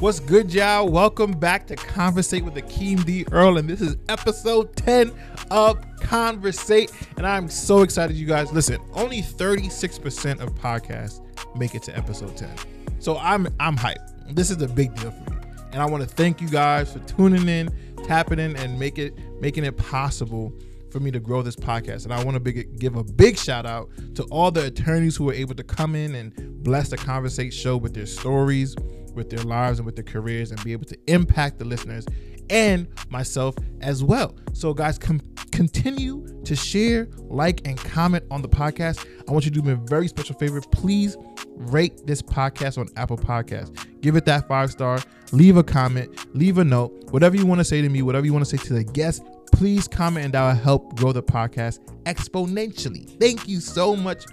What's good, y'all? Welcome back to Conversate with Akeem D. Earl, and this is episode 10 of Conversate. And I'm so excited, you guys. Listen, only 36% of podcasts make it to episode 10. So I'm I'm hyped. This is a big deal for me. And I want to thank you guys for tuning in, tapping in, and make it making it possible for me to grow this podcast. And I want to give a big shout out to all the attorneys who were able to come in and bless the Conversate show with their stories with their lives and with their careers and be able to impact the listeners and myself as well. So, guys, com- continue to share, like, and comment on the podcast. I want you to do me a very special favor. Please rate this podcast on Apple Podcasts. Give it that five star. Leave a comment. Leave a note. Whatever you want to say to me, whatever you want to say to the guest, please comment and that will help grow the podcast exponentially. Thank you so much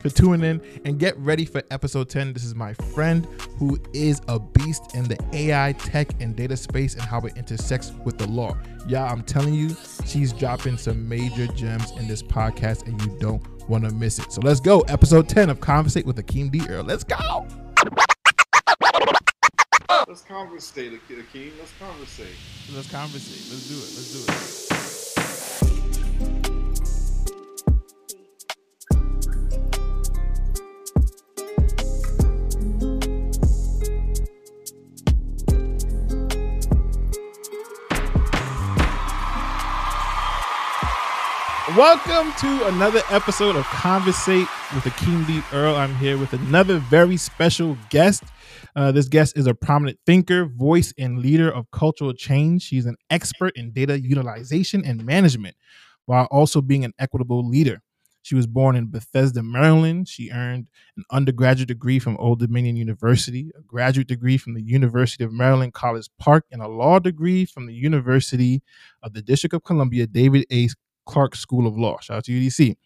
for tuning in and get ready for episode 10. This is my friend who is a beast in the AI, tech, and data space and how it intersects with the law. Yeah, I'm telling you, she's dropping some major gems in this podcast and you don't want to miss it. So let's go. Episode 10 of Conversate with Akeem D. Earl. Let's go. Let's conversate, Akeem. Let's conversate. Let's conversate. Let's do it. Let's do it. Welcome to another episode of Conversate with Akeem D. Earl. I'm here with another very special guest. Uh, this guest is a prominent thinker, voice, and leader of cultural change. She's an expert in data utilization and management, while also being an equitable leader. She was born in Bethesda, Maryland. She earned an undergraduate degree from Old Dominion University, a graduate degree from the University of Maryland College Park, and a law degree from the University of the District of Columbia David A. Clarke School of Law. Shout out to UDC.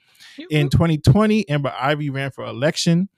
In 2020, Amber Ivey ran for election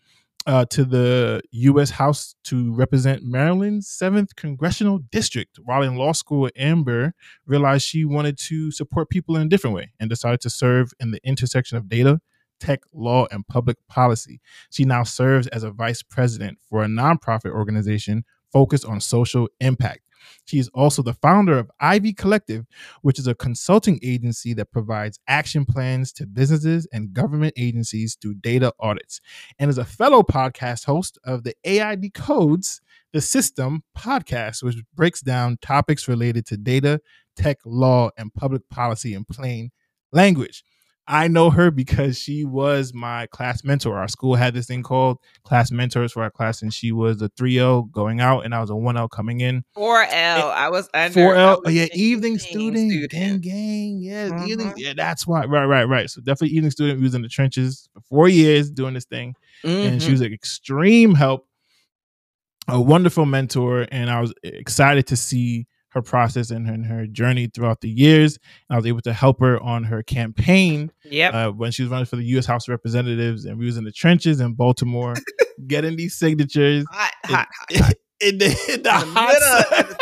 uh, to the U.S. House to represent Maryland's 7th Congressional District. While in law school, Amber realized she wanted to support people in a different way and decided to serve in the intersection of data, tech, law, and public policy. She now serves as a vice president for a nonprofit organization focused on social impact. She is also the founder of Ivey Collective, which is a consulting agency that provides action plans to businesses and government agencies through data audits, and is a fellow podcast host of the AI Decodes the System podcast, which breaks down topics related to data, tech, law, and public policy in plain language. I know her because she was my class mentor. Our school had this thing called class mentors for our class, and she was a 3L going out, and I was a 1L coming in. 4L. I was under 4L. Oh, yeah, evening student. student. Gang, gang. Yeah, mm-hmm. evening. Yeah, that's why. Right, right, right. So definitely evening student. We was in the trenches for four years doing this thing. Mm-hmm. And she was mm-hmm. an extreme help, a wonderful mentor, and I was excited to see her process and her, and her, journey throughout the years. And I was able to help her on her campaign. Yep. Uh, when she was running for the U.S. House of Representatives, and we was in the trenches in Baltimore, getting these signatures hot, in, hot, hot, in, the, in the, in hot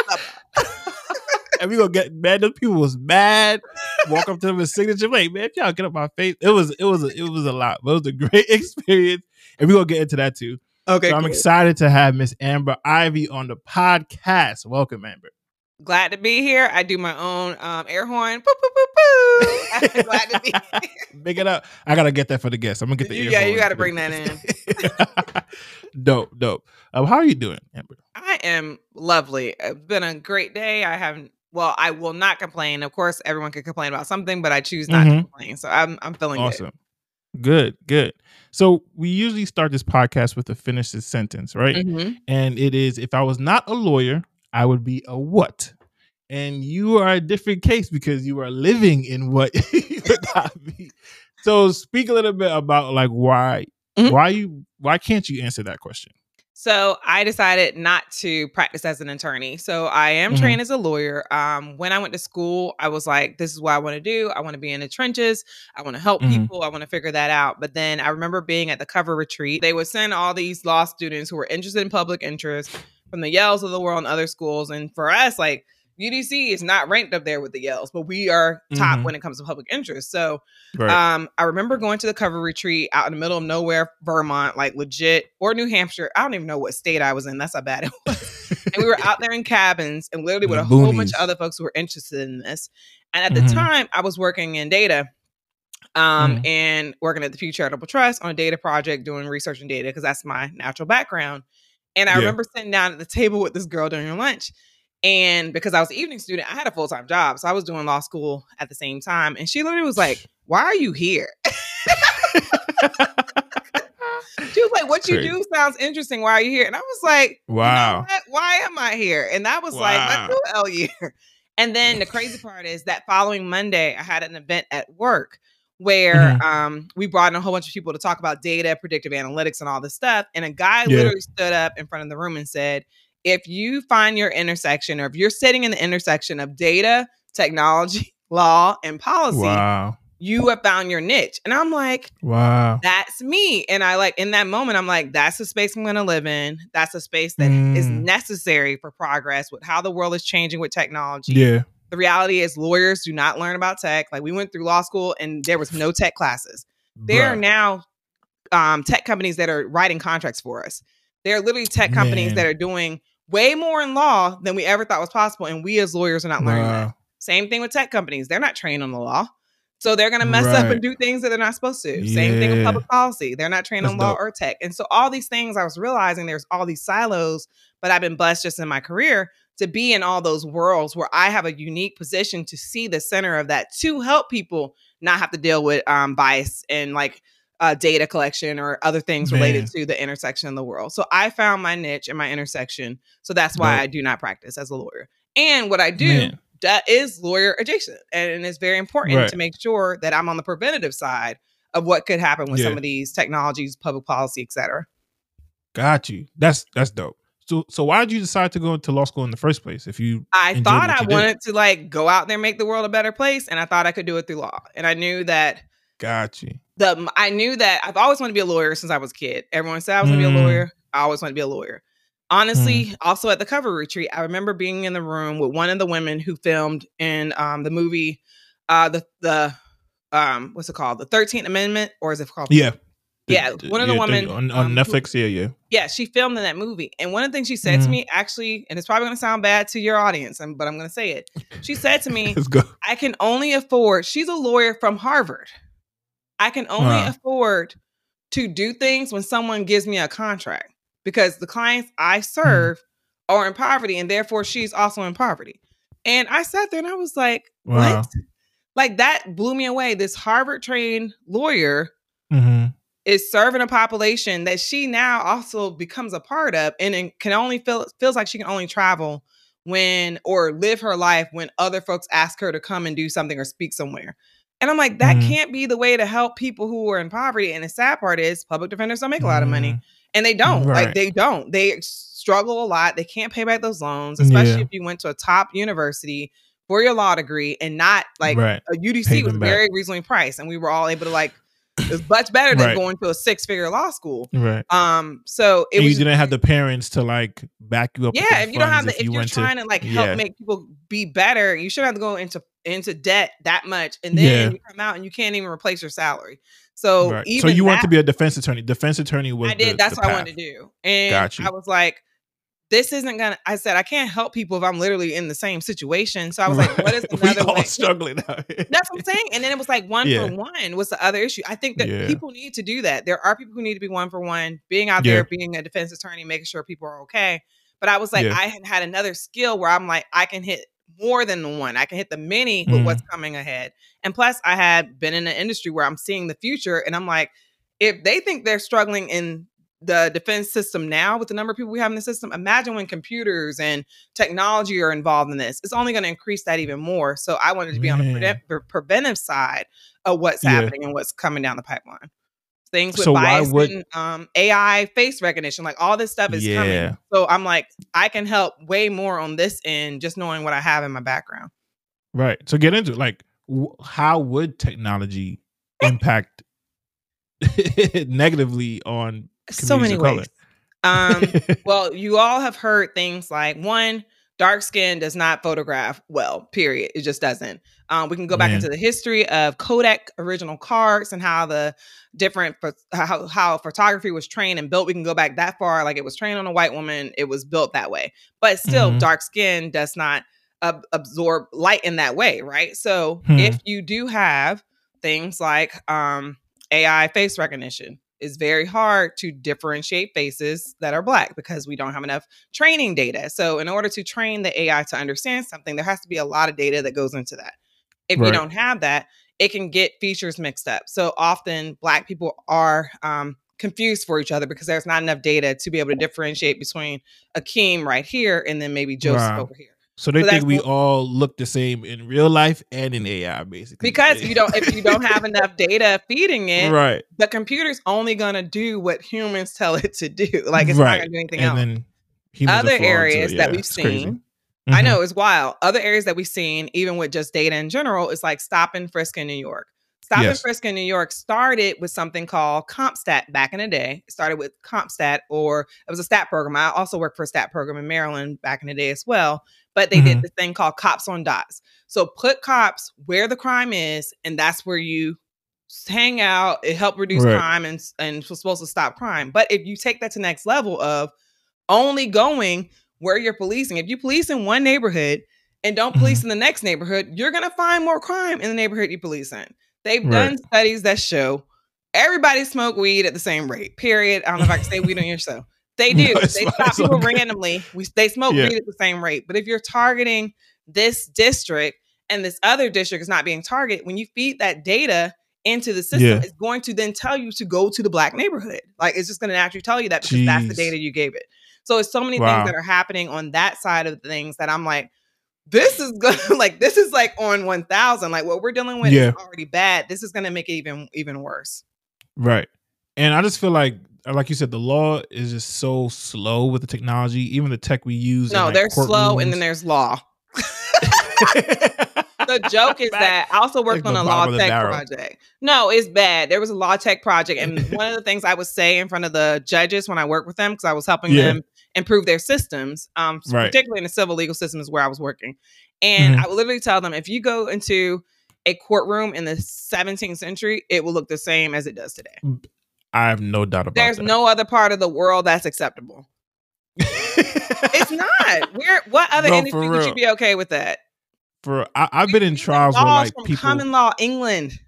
and we gonna get mad. Those people was mad. Walk up to them with signature. Wait, man, if y'all get up my face. It was it was a, it was a lot, but it was a great experience, and we gonna get into that too. Okay, so I'm excited to have Miss Amber Ivey on the podcast. Welcome, Amber glad to be here. I do my own um, air horn. Boo, boo, boo, boo. glad to be Big it up. I gotta get that for the guests. I'm gonna get the yeah. you gotta bring that in. dope, dope. Um, how are you doing, Amber? I am lovely. It's been a great day. I haven't. Well, I will not complain. Of course, everyone can complain about something, but I choose not mm-hmm. to complain. So I'm I'm feeling awesome. Good. Good, good. So we usually start this podcast with a finished sentence, right? Mm-hmm. And it is if I was not a lawyer, I would be a what? And you are a different case because you are living in what. So speak a little bit about like why mm-hmm. why you why can't you answer that question? So I decided not to practice as an attorney. So I am mm-hmm. trained as a lawyer. Um, when I went to school, I was like, this is what I want to do. I want to be in the trenches. I want to help mm-hmm. people. I want to figure that out. But then I remember being at the cover retreat. They would send all these law students who were interested in public interest from the Yales of the world and other schools. And for us, like, UDC is not ranked up there with the Yales, but we are top Mhm. when it comes to public interest. So Right. um, I remember going to the cover retreat out in the middle of nowhere, Vermont, like legit, or New Hampshire. I don't even know what state I was in. That's how bad it was. and we were out there in cabins and literally with The a whole bunch of other folks who were interested in this. And at Mhm. the time, I was working in data um, Mhm. and working at the Pew Charitable Trust on a data project doing research and data because that's my natural background. And I Yeah. remember sitting down at the table with this girl during lunch. And because I was an evening student, I had a full time job. So I was doing law school at the same time. And she literally was like, Why are you here? She was like, What you do sounds interesting. Why are you here? And I was like, "You know wow. Why am I here? And that was like my L year. And then the crazy part is that following Monday, I had an event at work where Mhm. um, we brought in a whole bunch of people to talk about data, predictive analytics, and all this stuff. And a guy Yeah. literally stood up in front of the room and said, if you find your intersection or if you're sitting in the intersection of data, technology, law, and policy, Wow. you have found your niche. And I'm like, Wow. that's me. And I like in that moment, I'm like, that's the space I'm gonna live in. That's a space that is Mm. necessary for progress with how the world is changing with technology. Yeah. The reality is lawyers do not learn about tech. Like we went through law school and there was no tech classes. There are now um, tech companies that are writing contracts for us. There are literally tech companies Man. that are doing way more in law than we ever thought was possible. And we as lawyers are not learning that. Same thing with tech companies. They're not trained on the law. So they're going to mess up and do things that they're not supposed to. Same thing with public policy. They're not trained That's on law dope. or tech. And so all these things I was realizing there's all these silos, but I've been blessed just in my career to be in all those worlds where I have a unique position to see the center of that to help people not have to deal with um, bias and like uh, data collection or other things related to the intersection of the world. So I found my niche and my intersection. So that's why Dope. I do not practice as a lawyer. And what I do Man. that is lawyer adjacent. And it's very important Right. to make sure that I'm on the preventative side of what could happen with some of these technologies, public policy, et cetera. Got you. That's that's dope. So so why did you decide to go into law school in the first place? If you I thought I did? wanted to like go out there and make the world a better place. And I thought I could do it through law. And I knew that got you. the I knew that I've always wanted to be a lawyer since I was a kid. Everyone said I was gonna be Mm. a lawyer. I always wanted to be a lawyer. Honestly, also at the cover retreat, I remember being in the room with one of the women who filmed in um, the movie, uh, the the um, what's it called, the Thirteenth Amendment, or is it called? Yeah. Yeah, one of the yeah, women, on, on um, who- Netflix. Yeah, yeah. Yeah, she filmed in that movie, and one of the things she said to Mhm. me, actually, and it's probably gonna sound bad to your audience, but I'm gonna say it. She said to me, I can only afford, she's a lawyer from Harvard. I can only afford to do things when someone gives me a contract because the clients I Hmm. serve are in poverty and therefore she's also in poverty. And I sat there and I was like, Wow. what? Like that blew me away. This Harvard trained lawyer hmm is serving a population that she now also becomes a part of and can only feel feels like she can only travel when or live her life when other folks ask her to come and do something or speak somewhere. And I'm like, that Mhm. can't be the way to help people who are in poverty. And the sad part is public defenders don't make a lot of money. And they don't. Right. Like they don't. They struggle a lot. They can't pay back those loans, especially Yeah. if you went to a top university for your law degree and not like right. a UDC was very reasonably priced, and we were all able to like it was much better than Right. going to a six figure law school. Right. Um, so it and was you didn't have the parents to like back you up. yeah. If you don't have the, if you you're went to- trying to, like help yeah. make people be better, you shouldn't have to go into into debt that much, and then Yeah. you come out and you can't even replace your salary. So Right. even so you want to be a defense attorney. Defense attorney was I did. the- That's the what I wanted to do. And Got you. I was like, this isn't gonna. I said I can't help people if I'm literally in the same situation. So I was like, what is we another all way? struggling out here. That's what I'm saying. And then it was like one Yeah. for one was the other issue. I think that Yeah. people need to do that. There are people who need to be one for one, being out Yeah. there, being a defense attorney, making sure people are okay. But I was like. I had had another skill where I'm like, I can hit more than the one. I can hit the many with Mm. what's coming ahead. And plus, I had been in an industry where I'm seeing the future, and I'm like, if they think they're struggling in the defense system now with the number of people we have in the system, imagine when computers and technology are involved in this. It's only going to increase that even more. So I wanted to be on the Man. pre- pre- preventive side of what's Yeah. happening and what's coming down the pipeline. Things with So bias would- and um, AI face recognition, like all this stuff is Yeah. coming. So I'm like, I can help way more on this end just knowing what I have in my background. Right. So get into it. Like, w- how would technology impact negatively on So many ways. Um, well, you all have heard things like one, dark skin does not photograph well period it just doesn't um, we can go back Man. into the history of kodak original cards and how the different how, how photography was trained and built we can go back that far like it was trained on a white woman it was built that way but still Mhm. dark skin does not ab- absorb light in that way right so Hmm. if you do have things like um, ai face recognition it's very hard to differentiate faces that are black because we don't have enough training data. So, in order to train the AI to understand something, there has to be a lot of data that goes into that. If you don't have that, it can get features mixed up. So, often black people are um, confused for each other because there's not enough data to be able to differentiate between Akeem right here and then maybe Joseph Wow. over here. So they So think we all look the same in real life and in AI, basically. Because you don't, if you don't have enough data feeding it, right, the computer's only going to do what humans tell it to do. Like it's not going to do anything and else. then Other areas Yeah, that we've seen, I Mhm. know it's wild. Other areas that we've seen, even with just data in general, is like stop and frisk in New York. Stop and frisk in New York started with something called CompStat back in the day. It started with CompStat, or it was a stat program. I also worked for a stat program in Maryland back in the day as well. But they Mhm. did this thing called cops on dots. So put cops where the crime is, and that's where you hang out. It helped reduce Right. crime and and was supposed to stop crime. But if you take that to the next level of only going where you're policing, if you police in one neighborhood and don't police Mm-hmm. in the next neighborhood, you're gonna find more crime in the neighborhood you police in. They've Right. done studies that show everybody smoke weed at the same rate. Period. I don't know if I can say weed on your show. They do. No, they stop people okay. randomly. We, they smoke Yeah. weed at the same rate. But if you're targeting this district and this other district is not being targeted, when you feed that data into the system, Yeah. it's going to then tell you to go to the black neighborhood. Like it's just going to naturally tell you that because that's the data you gave it. So it's so many Wow. things that are happening on that side of things that I'm like, this is good. like this is like on 1000. Like what we're dealing with Yeah. is already bad. This is going to make it even even worse. Right. And I just feel like, like you said, the law is just so slow with the technology, even the tech we use. No, like, they're slow and then there's law. the joke is that I also worked Like on a law bottom of the tech barrel. project. No, it's bad. There was a law tech project, and one of the things I would say in front of the judges when I worked with them, because I was helping Yeah. them improve their systems, um, Right. particularly in the civil legal system is where I was working. And Mhm. I would literally tell them if you go into a courtroom in the 17th century, it will look the same as it does today. I have no doubt about There's that. no other part of the world that's acceptable. It's not. Where what other No, industry would you be okay with that? For I, I've been in trials where like from people. common law England.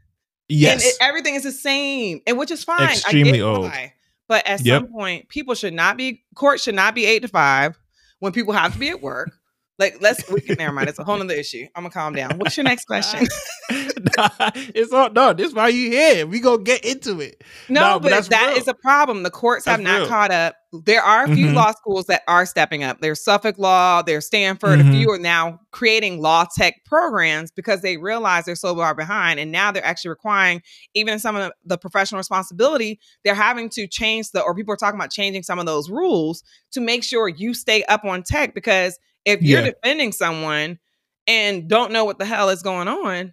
yes. And it, everything is the same, and which is fine. I get Extremely old. why. But at Yep. some point, people should not be court should not be eight to five when people have to be at work. Like let's we can never mind. It's a whole nother issue. I'm gonna calm down. What's your next question? nah, it's all no. This why you here. We gonna get into it. No, No, but but, that's that real. is a problem. The courts have not real. caught up. There are a few Mhm. law schools that are stepping up. There's Suffolk Law, there's Stanford. Mhm. A few are now creating law tech programs because they realize they're so far behind. And now they're actually requiring, even some of the professional responsibility, they're having to change the, or people are talking about changing some of those rules to make sure you stay up on tech. Because if you're Yeah. defending someone and don't know what the hell is going on,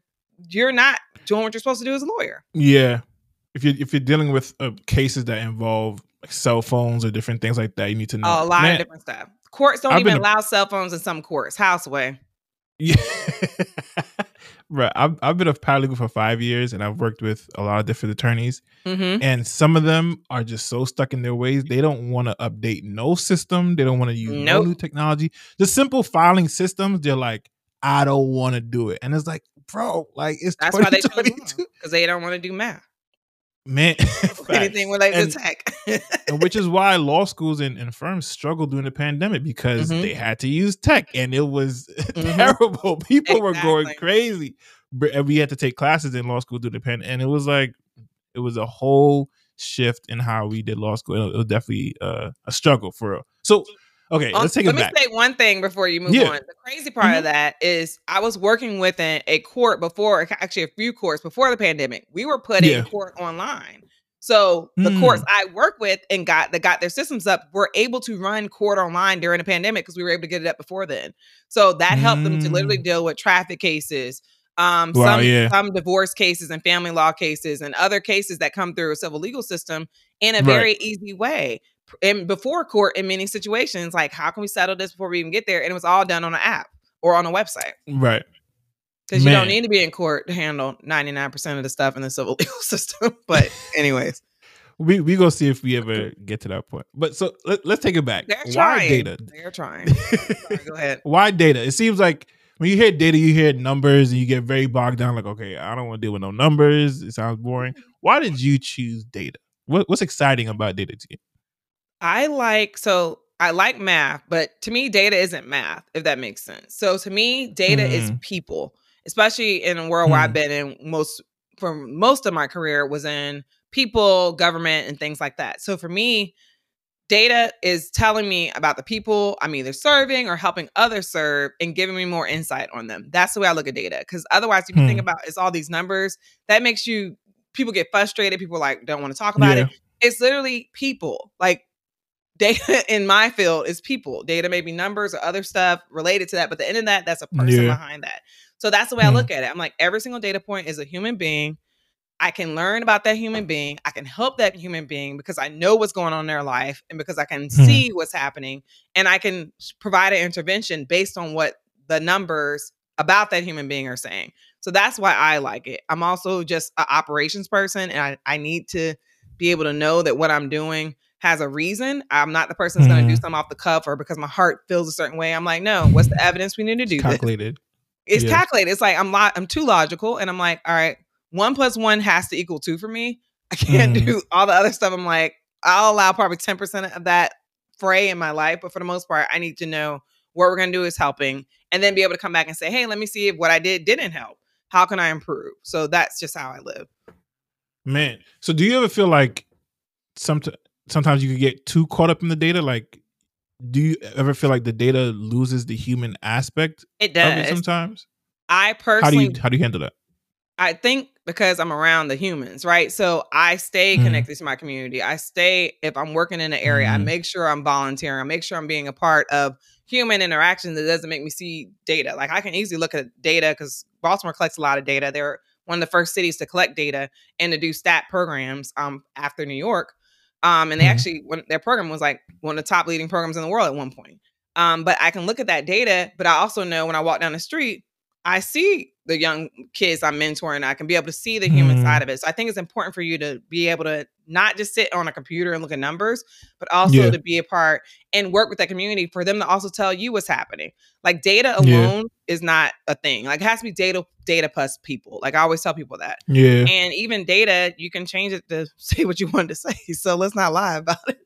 you're not doing what you're supposed to do as a lawyer. Yeah. If you if you're dealing with uh, cases that involve like cell phones or different things like that, you need to know a lot Man, of different stuff. Courts don't I've even a- allow cell phones in some courts. Houseway. Yeah. Right. I've I've been a paralegal for five years and I've worked with a lot of different attorneys. Mm-hmm. And some of them are just so stuck in their ways. They don't want to update no system. They don't want to use no new technology. The simple filing systems, they're like, I don't want to do it. And it's like, bro, like it's That's why they because they don't want to do math. Man, Anything related to tech. and which is why law schools and, and firms struggled during the pandemic because Mhm. they had to use tech and it was Mhm. terrible. People were going crazy. And we had to take classes in law school during the pandemic, and it was like it was a whole shift in how we did law school. It was definitely uh, a struggle for real. So, okay, Um, let's take Let it me say one thing before you move Yeah. on. The crazy part Mhm. of that is I was working with a, court before, actually a few courts before the pandemic. We were putting Yeah. court online. So the Mm. courts I work with and got that got their systems up were able to run court online during the pandemic because we were able to get it up before then. So that helped them to literally Mm. deal with traffic cases, um, Wow, some yeah. some divorce cases and family law cases and other cases that come through a civil legal system in a Right. very easy way. In before court in many situations. Like, how can we settle this before we even get there? And it was all done on an app or on a website. Right. Because you don't need to be in court to handle 99% of the stuff in the civil legal system. But, anyways. we we go see if we ever get to that point. But so let, us take it back. They're Why trying. data? They're trying. Sorry, go ahead. Why data? It seems like when you hear data, you hear numbers and you get very bogged down. Like, okay, I don't want to deal with no numbers. It sounds boring. Mm-hmm. Why did you choose data? What, what's exciting about data to you? I like so I like math, but to me, data isn't math, if that makes sense. So to me, data mm. is people, especially in a world mm. where I've mm. been in most for most of my career was in people, government, and things like that. So for me, data is telling me about the people I'm either serving or helping others serve and giving me more insight on them. That's the way I look at data. Because otherwise, if you hmm. think about it's all these numbers, that makes you people get frustrated. People like don't want to talk about yeah. it. It's literally people. Like data in my field is people. Data may be numbers or other stuff related to that, but the end of that, that's a person yeah. behind that. So that's the way I hmm. look at it. I'm like every single data point is a human being I can learn about that human being. I can help that human being because I know what's going on in their life and because I can mm-hmm. see what's happening and I can provide an intervention based on what the numbers about that human being are saying. So that's why I like it. I'm also just an operations person and I, I need to be able to know that what I'm doing has a reason. I'm not the person that's mm-hmm. going to do something off the cuff or because my heart feels a certain way. I'm like, no, what's the evidence we need to do? It's calculated. This? It's yeah. calculated. It's like I'm lo- I'm too logical and I'm like, all right, one plus one has to equal two for me. I can't mm. do all the other stuff. I'm like, I'll allow probably 10% of that fray in my life. But for the most part, I need to know what we're going to do is helping and then be able to come back and say, hey, let me see if what I did didn't help. How can I improve? So that's just how I live. Man. So do you ever feel like sometimes sometimes you can get too caught up in the data? Like, do you ever feel like the data loses the human aspect? It does. It sometimes. I personally. How do you how do you handle that? I think because I'm around the humans, right? So I stay mm-hmm. connected to my community. I stay, if I'm working in an area, mm-hmm. I make sure I'm volunteering. I make sure I'm being a part of human interaction that doesn't make me see data. Like I can easily look at data because Baltimore collects a lot of data. They're one of the first cities to collect data and to do stat programs um, after New York. Um, and they mm-hmm. actually, when their program was like one of the top leading programs in the world at one point. Um, but I can look at that data, but I also know when I walk down the street, I see the young kids I'm mentoring. I can be able to see the human mm. side of it. So I think it's important for you to be able to not just sit on a computer and look at numbers, but also yeah. to be a part and work with that community for them to also tell you what's happening. Like data alone yeah. is not a thing. Like it has to be data data plus people. Like I always tell people that. Yeah. And even data, you can change it to say what you want to say. So let's not lie about it.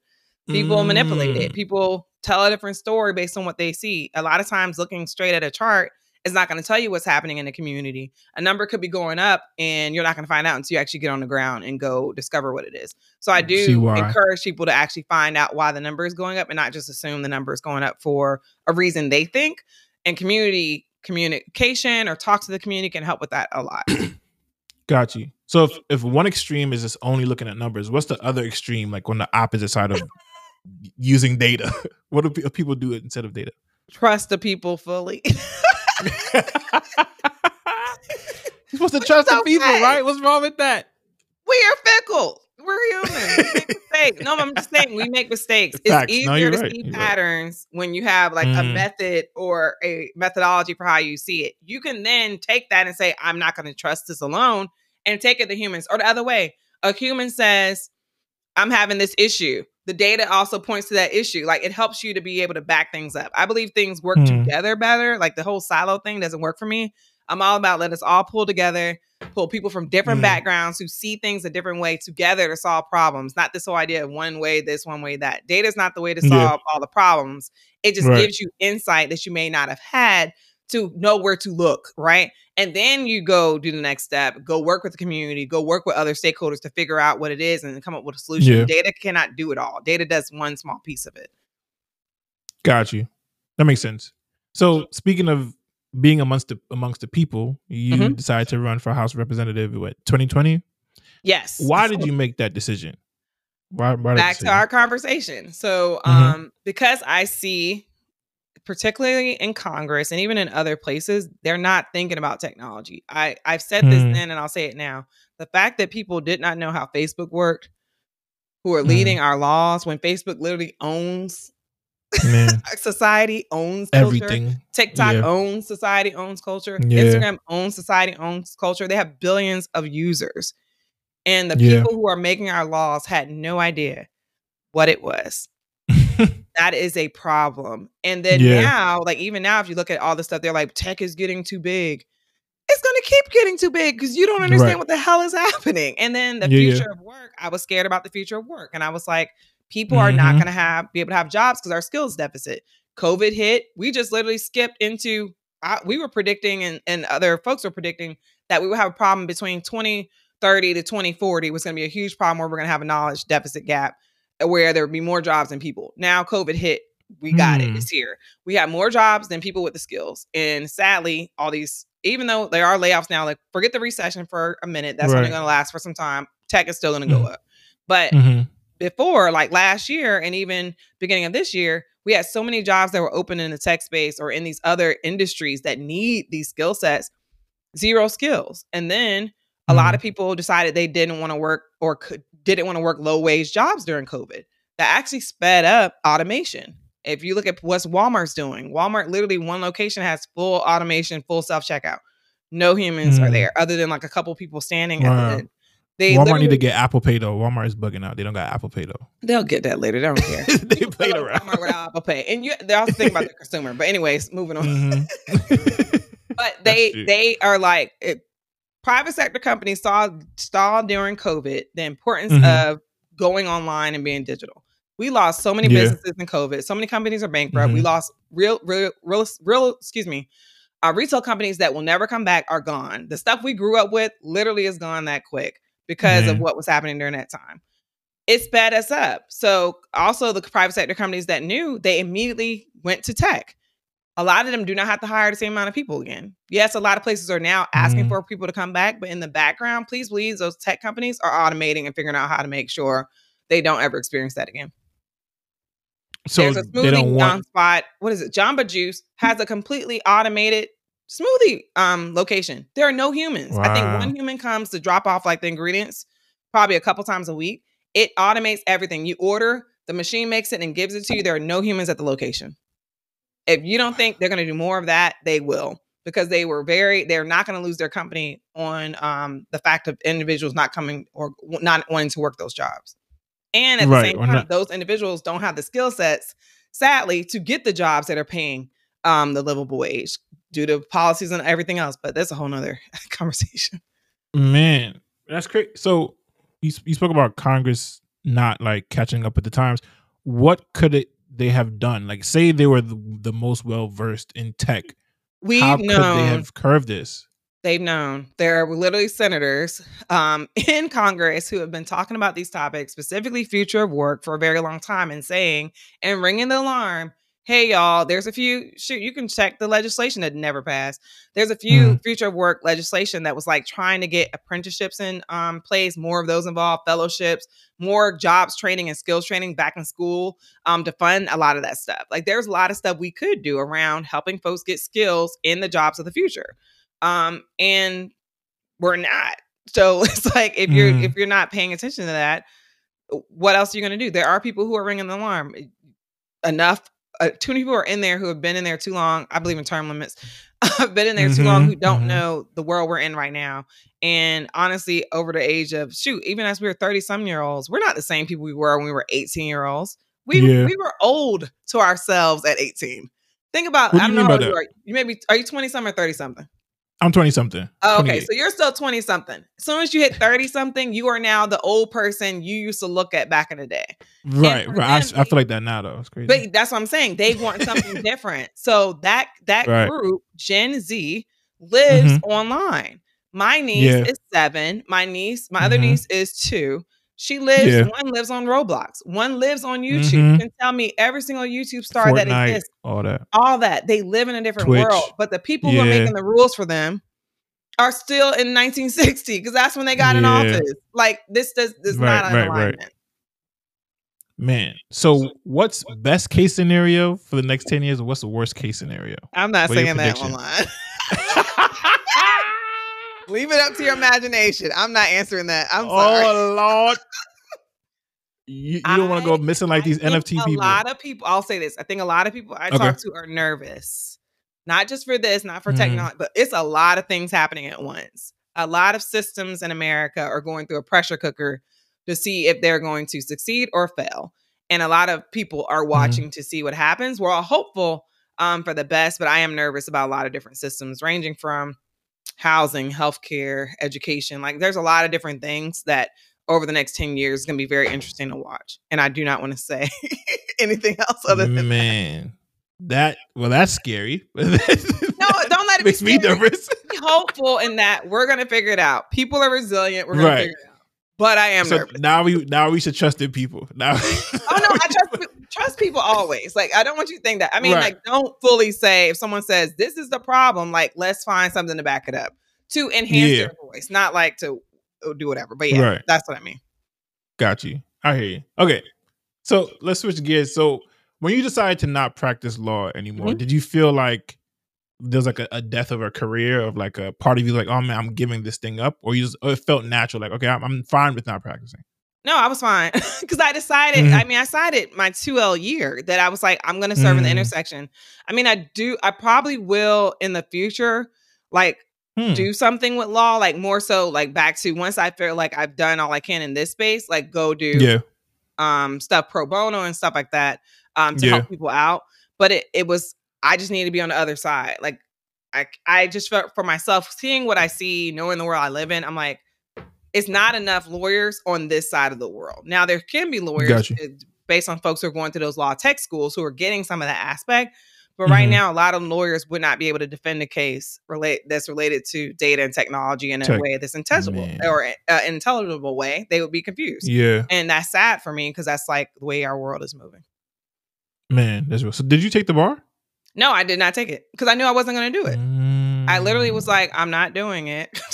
People mm. manipulate it. Mm. People tell a different story based on what they see. A lot of times looking straight at a chart is not going to tell you what's happening in the community. A number could be going up and you're not going to find out until you actually get on the ground and go discover what it is. So I do encourage people to actually find out why the number is going up and not just assume the number is going up for a reason they think. And community communication or talk to the community can help with that a lot. Got you. So if, if one extreme is just only looking at numbers, what's the other extreme like on the opposite side of using data? what do people do instead of data? Trust the people fully. You're supposed to trust the people, right? What's wrong with that? We are fickle. We're human. We make mistakes. No, I'm just saying we make mistakes. Facts. It's easier no, to right. see you're patterns right. when you have like mm. a method or a methodology for how you see it. You can then take that and say, I'm not going to trust this alone and take it to humans. Or the other way, a human says, I'm having this issue the data also points to that issue. Like it helps you to be able to back things up. I believe things work mm. together better. Like the whole silo thing doesn't work for me. I'm all about let us all pull together, pull people from different mm. backgrounds who see things a different way together to solve problems. Not this whole idea of one way this, one way that. Data is not the way to solve yeah. all the problems. It just right. gives you insight that you may not have had to know where to look, right? And then you go do the next step, go work with the community, go work with other stakeholders to figure out what it is and come up with a solution. Yeah. Data cannot do it all. Data does one small piece of it. Got you. That makes sense. So speaking of being amongst the amongst the people, you mm-hmm. decided to run for House Representative what 2020? Yes. Why did you make that decision? Why, why Back to our conversation. So, mm-hmm. um, because I see particularly in Congress and even in other places, they're not thinking about technology. I, I've said this mm. then and I'll say it now. The fact that people did not know how Facebook worked who are Mhm. leading our laws when Facebook literally owns Man, society, owns culture. everything. TikTok Yeah. owns society, owns culture. Yeah. Instagram owns society, owns culture. They have billions of users. And the Yeah. people who are making our laws had no idea what it was. That is a problem. And then Yeah. now, like even now, if you look at all the stuff, they're like, tech is getting too big. It's gonna keep getting too big because you don't understand Right. what the hell is happening. And then the Yeah, yeah. future of work, I was scared about the future of work. And I was like, people are not Mhm. gonna have be able to have jobs because our skills deficit. COVID hit, we just literally skipped into I, we were predicting and, and other folks were predicting that we would have a problem between 2030 to 2040 was going to be a huge problem where we're going to have a knowledge deficit gap where there would be more jobs than people. Now COVID hit, we got it. Hmm. It's here. We have more jobs than people with the skills. And sadly, all these, even though there are layoffs now, like forget the recession for a minute, that's only going to last for some time. Tech is still going to go Mhm. up. But Mhm. before, like last year and even beginning of this year, we had so many jobs that were open in the tech space or in these other industries that need these skill sets, zero skills. And then a lot of people decided they didn't want to work or could didn't want to work low wage jobs during COVID. That actually sped up automation. If you look at what's Walmart's doing, Walmart literally one location has full automation, full self checkout. No humans are Mm. there other than like a couple people standing at the end. They Walmart need to get Apple Pay though. Walmart is bugging out. They don't got Apple Pay though. They'll get that later. They don't care. they played around. Walmart without Apple Pay, and you they're also thinking about the consumer. But anyways, moving on. Mhm. But they they are like it, private sector companies saw saw during COVID the importance Mhm. of going online and being digital. We lost so many Yeah. businesses in COVID. So many companies are bankrupt. We Mhm. lost real, real, real, real. Excuse me. Our retail companies that will never come back are gone. The stuff we grew up with literally is gone that quick because of what was happening during that time. It sped us up. So also the private sector companies that knew, they immediately went to tech. A lot of them do not have to hire the same amount of people again. Yes, a lot of places are now asking Mhm. for people to come back, but in the background, please believe those tech companies are automating and figuring out how to make sure they don't ever experience that again. so There's a smoothie want. spot. What is it? Jamba Juice has a completely automated smoothie um location. There are no humans. I think one human comes to drop off like the ingredients probably a couple times a week. It automates everything. You order, the machine makes it and gives it to you. There are no humans at the location. If you don't think they're going to do more of that, they will because they were very they're not going to lose their company on um the fact of individuals not coming or not wanting to work those jobs. And at Right, the same time, not- those individuals don't have the skill sets, sadly, to get the jobs that are paying um, the livable wage due to policies and everything else. But that's a whole nother conversation. Man, that's crazy. So you you spoke about Congress not like catching up with the times. What could it they have done? Like, say they were the, the most well versed in tech. We've How could they have curved this? they've known there are literally senators um, in Congress who have been talking about these topics, specifically future of work, for a very long time, and saying and ringing the alarm. Hey y'all, there's a few shoot, you can check the legislation that never passed. There's a few future of work legislation that was like trying to get apprenticeships in um, place, more of those involved, fellowships, more jobs training and skills training back in school um, to fund a lot of that stuff. Like there's a lot of stuff we could do around helping folks get skills in the jobs of the future. Um, and we're not. So it's like if you're Mm. if you're not paying attention to that, what else are you going to do? There are people who are ringing the alarm. Enough. Uh, too many people are in there who have been in there too long. I believe in term limits. I've been in there too long Mhm, who don't mhm. know the world we're in right now. And honestly, over the age of shoot, even as we were 30 some year olds, we're not the same people we were when we were 18 year olds. We Yeah. we were old to ourselves at 18. Think about What I know how by old you are. You maybe are you 20 something or 30 something? I'm twenty something. Okay, so you're still 20 something. As soon as you hit 30 something, you are now the old person you used to look at back in the day. right, right. I, them, I feel like that now though. It's crazy. But that's what I'm saying. They want something different. So that that Right. group, Gen Z, lives online. My niece Yeah. is seven. My niece, my other Mhm. niece is two. She lives, Yeah. one lives on Roblox, one lives on YouTube. You Mhm. can tell me every single YouTube star that exists, all that. all that. They live in a different Twitch. world. But the people who are making the rules for them are still in 1960 because that's when they got in office. Like this does this Right, not an right, right. Man, so what's best case scenario for the next ten years? and What's the worst case scenario? I'm not What saying that online. Leave it up to your imagination. I'm not answering that. I'm sorry. oh Lord! you, you don't want to go missing like I these think people. a lot of people. I'll say this. I think a lot of people I Okay. talk to are nervous, not just for this, not for Mhm. technology, but it's a lot of things happening at once. A lot of systems in America are going through a pressure cooker to see if they're going to succeed or fail, and a lot of people are watching to see what happens. We're all hopeful um, for the best, but I am nervous about a lot of different systems, ranging from housing, healthcare, education. Like, there's a lot of different things that over the next 10 years is going to be very interesting to watch. And I do not want to say anything else other than man. That well, that's scary. no, don't let it makes be me nervous. Be hopeful in that we're going to figure it out. People are resilient. We're going Right. to figure it out. But I am So nervous. now we now we should trust in people. Now, Oh no, I trust trust people always. Like I don't want you to think that. I mean, Right. like don't fully say if someone says this is the problem, like let's find something to back it up to enhance Yeah. their voice, not like to uh, do whatever. But yeah, Right. that's what I mean. Got you. I hear you. Okay. So let's switch gears. So when you decided to not practice law anymore, Mhm. did you feel like there's like a, a death of a career of like a part of you like, oh man, I'm giving this thing up? Or you just or it felt natural, like, okay, I'm, I'm fine with not practicing. No, I was fine because I decided. Mhm. I mean, I decided my two L year that I was like, I'm going to serve in the Mm. intersection. I mean, I do. I probably will in the future, like Hmm. do something with law, like more so, like back to once I feel like I've done all I can in this space, like go do Yeah. um stuff pro bono and stuff like that um to Yeah. help people out. But it it was I just need to be on the other side. Like I I just felt for myself seeing what I see, knowing the world I live in. I'm like, it's not enough lawyers on this side of the world. Now there can be lawyers Got you. uh, based on folks who are going to those law tech schools who are getting some of that aspect. But right Mhm. now, a lot of lawyers would not be able to defend a case relate that's related to data and technology in a Tech- way that's intelligible Man. or uh, intelligible way. They would be confused, Yeah. and that's sad for me because that's like the way our world is moving. Man, that's real. So did you take the bar? No, I did not take it because I knew I wasn't going to do it. I literally was Mm. like, I'm not doing it.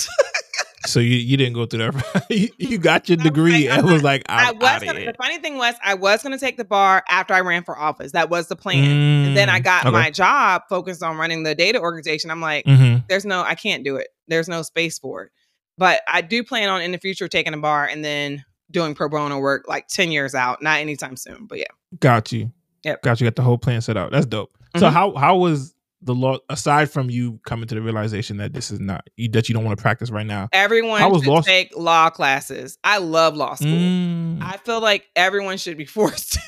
So you, you didn't go through that. you, you got your I was degree like, and was like, I was gonna, the funny thing was I was going to take the bar after I ran for office. That was the plan. Mm, And then I got okay. my job focused on running the data organization. I'm like, Mhm. there's no, I can't do it. There's no space for it. But I do plan on in the future taking a bar and then doing pro bono work like 10 years out, not anytime soon. But yeah. Got you. Yep. Got you. Got the whole plan set out. That's dope. So Mhm. how how was the law aside from you coming to the realization that this is not you, that you don't want to practice right now? Everyone was should law- take law classes. I love law school. Mm, I feel like everyone should be forced to.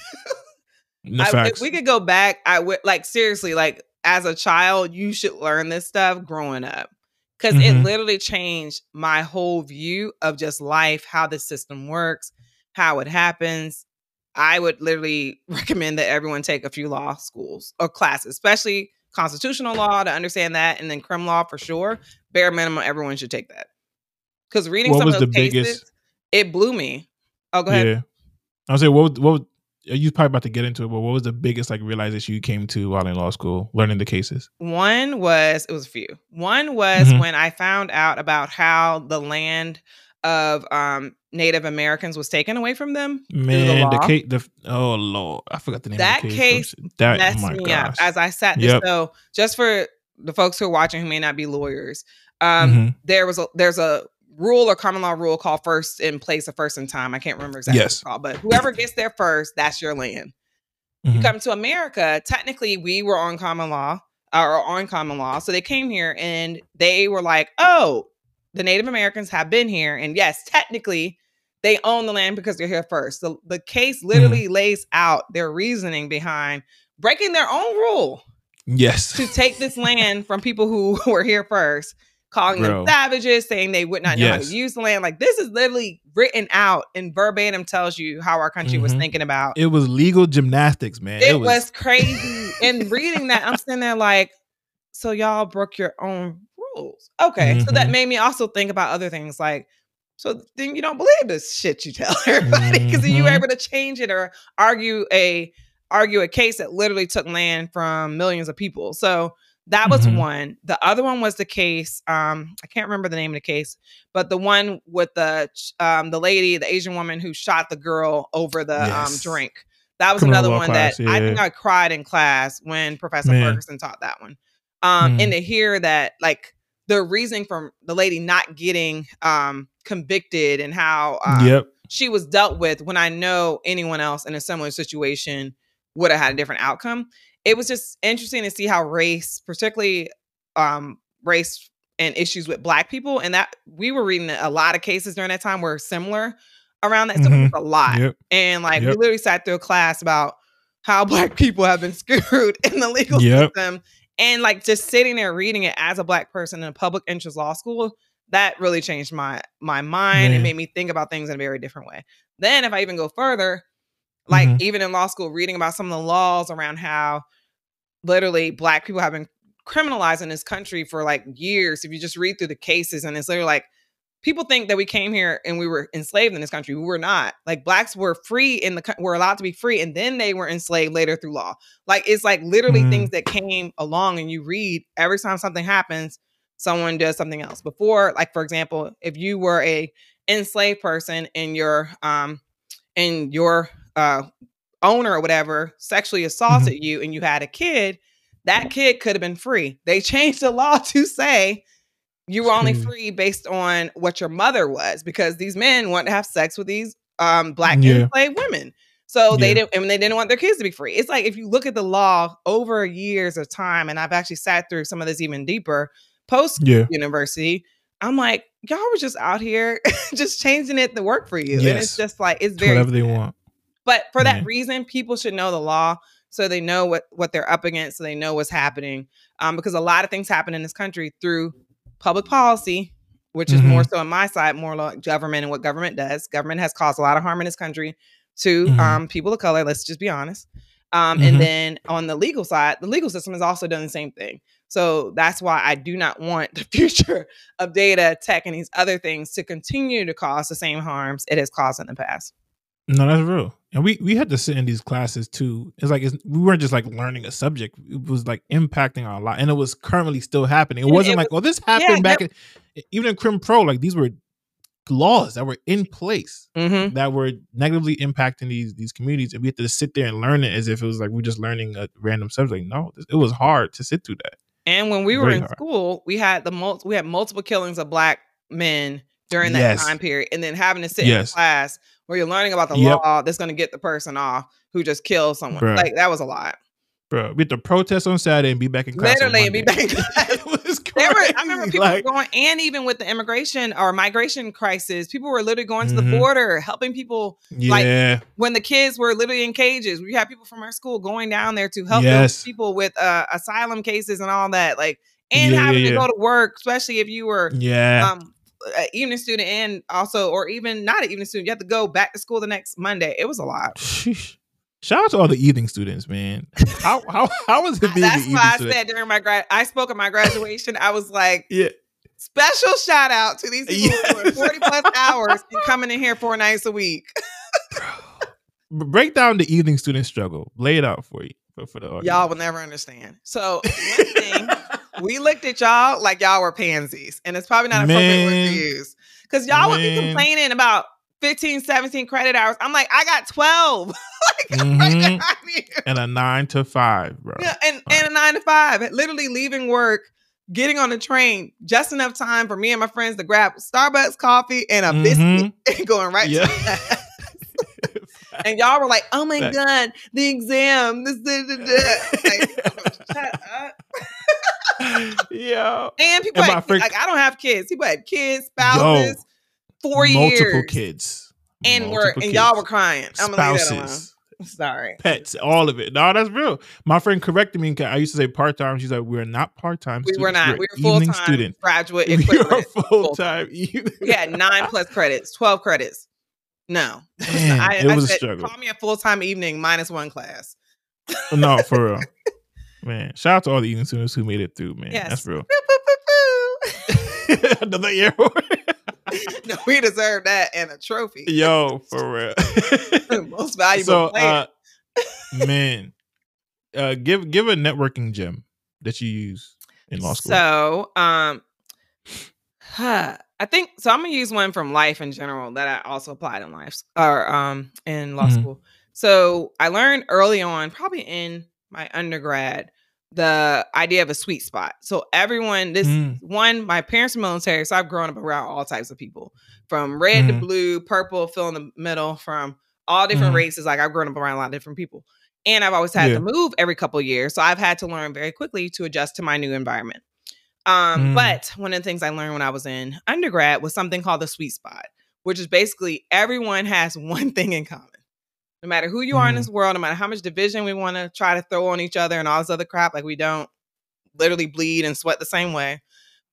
no I, if we could go back, I would like seriously, like as a child, you should learn this stuff growing up. Cause it Mhm. literally changed my whole view of just life, how the system works, how it happens. I would literally recommend that everyone take a few law schools or classes, especially constitutional law to understand that, and then criminal law for sure. Bare minimum, everyone should take that. Because reading What some of those the cases, biggest- it blew me. Oh, go ahead. Yeah. I was saying, what was- what was- you probably about to get into it, but what was the biggest like realization you came to while in law school, learning the cases? One was it was a few. One was Mhm. when I found out about how the land of um Native Americans was taken away from them. Man, the, law. case, the oh lord, I forgot the name. That of the case case. That oh Messed my me gosh. up as I sat this. Yep. So just for the folks who are watching who may not be lawyers, um, Mhm. there was a there's a rule or common law rule called first in place or first in time. I can't remember exactly what Yes. it's called, but whoever gets there first, that's your land. Mhm. come to America, technically we were on common law or on common law. So they came here and they were like, oh, the Native Americans have been here. And yes, technically they own the land because they're here first. The, the case literally lays out their reasoning behind breaking their own rule Yes. to take this land from people who were here first, calling Bro. them savages, saying they would not know how to use the land. Like this is literally written out and verbatim tells you how our country was Mhm. thinking about it was legal gymnastics, man. it, was, crazy. and reading that, I'm sitting there like, so y'all broke your own rules. Okay. So that Mhm. made me also think about other things like, so then you don't believe this shit you tell everybody because you were able to change it or argue a argue a case that literally took land from millions of people. So that was Mhm. one. The other one was the case. Um, I can't remember the name of the case, but the one with the um the lady, the Asian woman who shot the girl over the um drink. That was Criminal another one class, that I think. I cried in class when Professor Man. Ferguson taught that one. Um, Mm. and to hear that like the reasoning from the lady not getting um convicted and how um, yep. she was dealt with when I know anyone else in a similar situation would have had a different outcome. It was just interesting to see how race, particularly um, race and issues with black people, and that we were reading a lot of cases during that time were similar around that. So Mhm. it a lot. Yep. And like we literally sat through a class about how black people have been screwed in the legal Yep. system. And like just sitting there reading it as a black person in a public interest law school, that really changed my my mind Man. and made me think about things in a very different way. Then if I even go further, like Mhm. even in law school, reading about some of the laws around how literally black people have been criminalized in this country for like years. If you just read through the cases, and it's literally like people think that we came here and we were enslaved in this country. We were not. Like blacks were free in the were allowed to be free, and then they were enslaved later through law. Like it's like literally Mm. things that came along, and you read every time something happens, someone does something else. Before, like for example, if you were a enslaved person and your um and your uh owner or whatever sexually assaulted you and you had a kid, that kid could have been free. They changed the law to say you were only crazy. free based on what your mother was because these men want to have sex with these um black Yeah. enslaved women. So they didn't and they didn't want their kids to be free. It's like if you look at the law over years of time, and I've actually sat through some of this even deeper post Yeah. university, I'm like, y'all were just out here just changing it to work for you. And it's just like it's It's very whatever they want. but for that reason, people should know the law so they know what what they're up against, so they know what's happening. Um, because a lot of things happen in this country through public policy, which is more Mm-hmm. so on my side, more like government and what government does. Government has caused a lot of harm in this country to Mhm. um, people of color. Let's just be honest. Um, Mhm. And then on the legal side, the legal system has also done the same thing. So that's why I do not want the future of data, tech, and these other things to continue to cause the same harms it has caused in the past. No, that's real. And we we had to sit in these classes too. It's like it's, we weren't just like learning a subject. It was like impacting our life, and it was currently still happening. It wasn't it like, oh, this happened yeah, back in even in Crim Pro. Like these were laws that were in place Mm-hmm. that were negatively impacting these these communities, and we had to sit there and learn it as if it was like we're just learning a random subject. Like, No, it was hard to sit through that. And when we were Very in hard. school, we had the mul- we had multiple killings of black men during that Yes. time period, and then having to sit Yes. in class where you're learning about the Yep. law that's going to get the person off who just killed someone. Bruh. Like that was a lot. Bro, we had to protest on Saturday and be back in class. Literally, and be back in class. it was crazy. Were, I remember people like, going, and even with the immigration or migration crisis, people were literally going to the Mhm. border, helping people. like, yeah, When the kids were literally in cages, we had people from our school going down there to help Yes. those people with uh, asylum cases and all that. Like, and Yeah, having yeah, to yeah. go to work, especially if you were yeah. um a evening student and also or even not an evening student you have to go back to school the next monday it was a lot Sheesh. Shout out to all the evening students, man. How how how was it being that's an evening why i student? said during my grad i spoke at my graduation i was like yeah, special shout out to these people who are 40 plus hours and coming in here four nights a week break down the evening student struggle. Lay it out for you for, for the audience. y'all will never understand so one thing we looked at y'all like y'all were pansies and it's probably not appropriate word Man. to use because y'all would be complaining about 15 17 credit hours i'm like i got 12 like I'm right and a nine to five, bro. Yeah, and, and a nine to five, literally leaving work, getting on the train, just enough time for me and my friends to grab Starbucks coffee and a Mhm. biscuit and going right Yeah. to. And y'all were like, oh my Fact. God, the exam. This, this, this, this." Like, shut up. Yo, And people And my had, friend- like, I don't have kids. People had kids, spouses, four multiple years. kids, And, were, Multiple and y'all were crying. I'm gonna leave that alone. spouses. Sorry. Pets, all of it. No, that's real. My friend corrected me. I used to say part time. She's like, "We're not part time. We were not. We were full time students. graduate We are full time. We had nine plus credits, 12 credits. No. Man, I, it I was a struggle. Call me a full time evening minus one class. no, for real. Man, shout out to all the evening students who made it through, man. Yes. That's real. Another air horn. no, we deserve that and a trophy. Yo, for real. Most valuable so, player. uh, man, uh, give give a networking gem that you use in law school. So, um, I think so. I'm gonna use one from life in general that I also applied in life or um in law Mhm. school. So I learned early on, probably in my undergrad, the idea of a sweet spot. So everyone, this Mm. one, my parents are military, so I've grown up around all types of people, from red to Mhm. blue, purple, fill in the middle, from all different Mhm. races. Like I've grown up around a lot of different people, and I've always had Yeah. to move every couple of years, so I've had to learn very quickly to adjust to my new environment. Um, Mm. but one of the things I learned when I was in undergrad was something called the sweet spot, which is basically everyone has one thing in common. No matter who you are in Mhm. this world, no matter how much division we want to try to throw on each other and all this other crap, like we don't literally bleed and sweat the same way.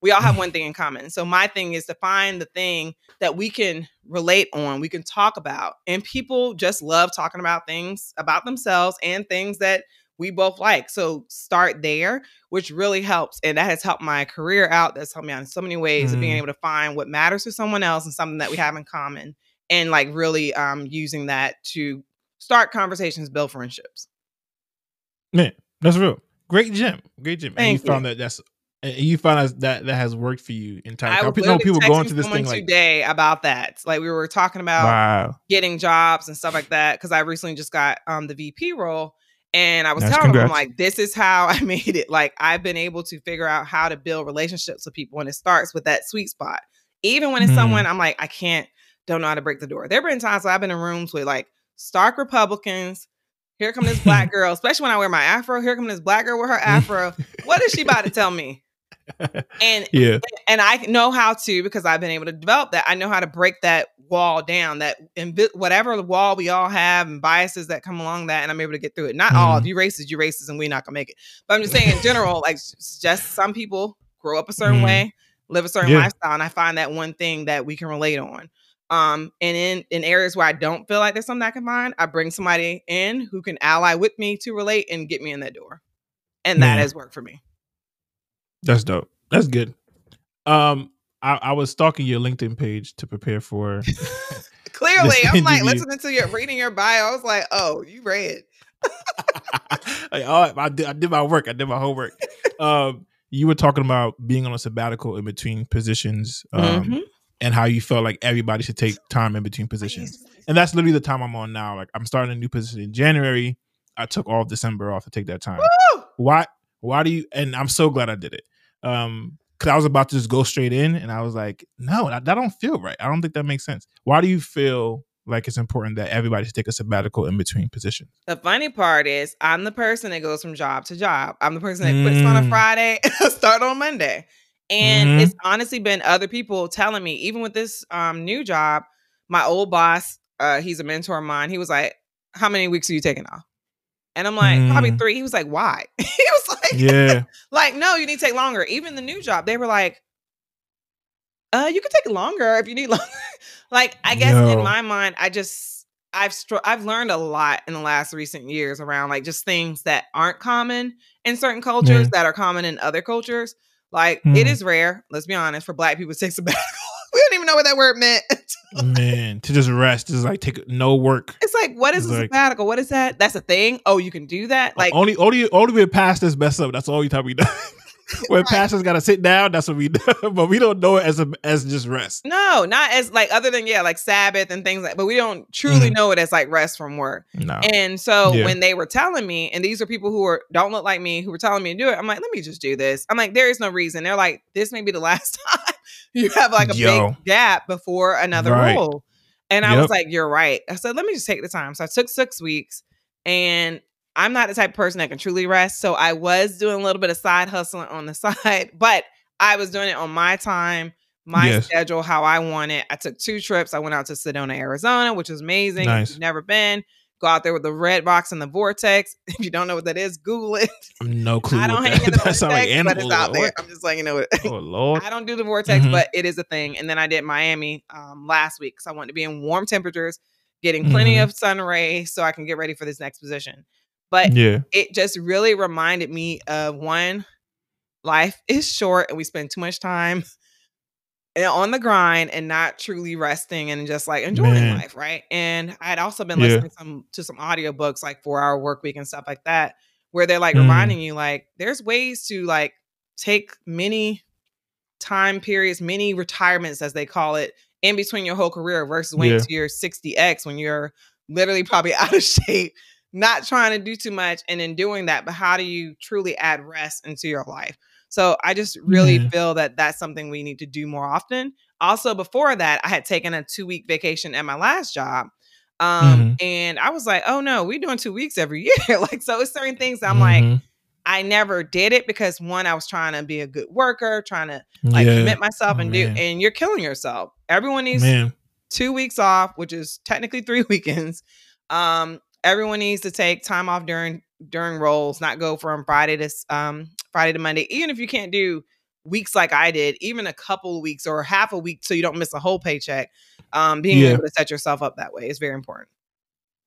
We all have one thing in common. So my thing is to find the thing that we can relate on, we can talk about. And people just love talking about things about themselves and things that we both like. So start there, which really helps. And that has helped my career out. That's helped me out in so many ways of being Mm. able to find what matters to someone else and something that we have in common. And like really um using that to start conversations, build friendships. Man, that's real. Great gym. Great gym. and Thank you found that that's and you found out that that has worked for you entirely. I I know people going to this thing like today about that. Like we were talking about wow. getting jobs and stuff like that because I recently just got um the VP role. And I was Nice, telling them, like, this is how I made it. Like, I've been able to figure out how to build relationships with people. And it starts with that sweet spot. Even when it's Mhm. someone I'm like, I can't, don't know how to break the door. There have been times where I've been in rooms with like stark Republicans. Here come this black girl, especially when I wear my afro. Here come this black girl with her afro. what is she about to tell me? And Yeah. and I know how to because I've been able to develop that. I know how to break that wall down, that invi- whatever wall we all have and biases that come along that, and I'm able to get through it. Not all Mhm. of you racist, you racist, and we're not gonna make it. But I'm just saying in general, like just some people grow up a certain Mhm. way, live a certain Yeah. lifestyle, and I find that one thing that we can relate on. Um, and in in areas where I don't feel like there's something I can find, I bring somebody in who can ally with me to relate and get me in that door, and that Yeah. has worked for me. That's dope. That's good. Um I, I was stalking your LinkedIn page to prepare for Clearly, I'm like listening to your reading your bio. I was like, oh, you read. like, oh, I did, I did my work. I did my homework. um, you were talking about being on a sabbatical in between positions, um, Mhm. And how you felt like everybody should take time in between positions. And that's literally the time I'm on now. Like, I'm starting a new position in January. I took all of December off to take that time. Woo! Why? Why do you? And I'm so glad I did it. Um, because I was about to just go straight in, and I was like, no, that, that don't feel right. I don't think that makes sense. Why do you feel like it's important that everybody should take a sabbatical in between positions? The funny part is, I'm the person that goes from job to job. I'm the person that quits on a Mm. Friday, start on Monday. And Mhm. it's honestly been other people telling me, even with this um, new job, my old boss, uh, he's a mentor of mine. He was like, "How many weeks are you taking off?" And I'm like, "Probably Mm. three." He was like, "Why?" he was like, Yeah. like, no, you need to take longer. Even the new job, they were like, uh, you can take longer if you need longer. like, I guess Yo. in my mind, I just I've str- I've learned a lot in the last recent years around like just things that aren't common in certain cultures Yeah. that are common in other cultures. Like it Hmm. is rare, let's be honest, for black people to take sabbatical. we don't even know what that word meant. Man, to just rest, just like take no work. it's like, what is It's a like- sabbatical? What is that? That's a thing. Oh, you can do that. Like, only only only when pastors mess up. That's all you time we do. when Right. pastors gotta sit down, that's what we do. but we don't know it as a as just rest. no, not as like other than yeah, like Sabbath and things like. But we don't truly Mhm. know it as like rest from work. No. And so Yeah. when they were telling me, and these are people who are don't look like me who were telling me to do it, I'm like, let me just do this. I'm like, there is no reason. They're like, this may be the last time you have like a Yo. big gap before another Right. role. And I was like, you're right. I said, let me just take the time. So I took six weeks and I'm not the type of person that can truly rest. So I was doing a little bit of side hustling on the side, but I was doing it on my time, my Yes. schedule, how I want it. I took two trips. I went out to Sedona, Arizona, which was amazing. Nice. you've never been, go out there with the red box and the vortex. If you don't know what that is, Google it. no clue. I don't hang that, in the that sound like vortex, but it's out there. I'm just letting you know it. Oh Lord. I don't do the vortex, Mhm. but it is a thing. And then I did Miami um, last week because I wanted to be in warm temperatures, getting plenty Mhm. of sun rays so I can get ready for this next position. But Yeah. it just really reminded me of one life is short and we spend too much time on the grind and not truly resting and just like enjoying Man. life, right? And I had also been Yeah. listening some to some audiobooks like 4 Hour Work Week and stuff like that where they're like Mm. reminding you like there's ways to like take many time periods, many retirements as they call it in between your whole career versus waiting Yeah. to your 60x when you're literally probably out of shape not trying to do too much and in doing that, but how do you truly add rest into your life? So I just really Yeah. feel that that's something we need to do more often. Also, before that, I had taken a two week vacation at my last job. Um, Mhm. and I was like, oh no, we're doing two weeks every year. like, so it's certain things I'm like, Mhm. I never did it because one, I was trying to be a good worker, trying to like yeah. commit myself Oh, and do, and you're killing yourself. Everyone needs man. two weeks off, which is technically three weekends. Um, everyone needs to take time off during during roles, not go from Friday to um Friday to Monday. Even if you can't do weeks like I did, even a couple of weeks or half a week, so you don't miss a whole paycheck. Um, being Yeah. able to set yourself up that way is very important.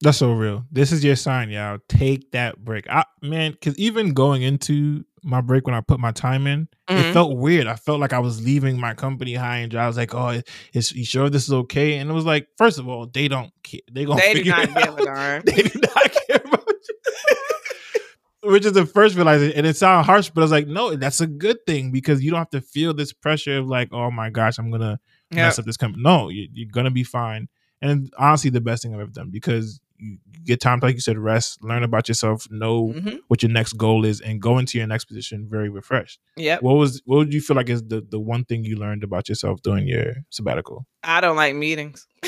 That's so real. This is your sign, y'all. Take that break. I man, because even going into my break when I put my time in, Mhm. it felt weird. I felt like I was leaving my company high and dry. I was like, "Oh, is you sure this is okay?" And it was like, first of all, they don't care. They gonna They do figure not it out. they do not care about you. Which is the first realization, and it sounded harsh, but I was like, no, that's a good thing because you don't have to feel this pressure of like, oh my gosh, I'm gonna mess up this company. No, you, you're gonna be fine. And honestly, the best thing I've ever done because you get time, to, like you said, rest, learn about yourself, know Mhm. what your next goal is, and go into your next position very refreshed. Yeah. What was what would you feel like is the the one thing you learned about yourself during your sabbatical? I don't like meetings.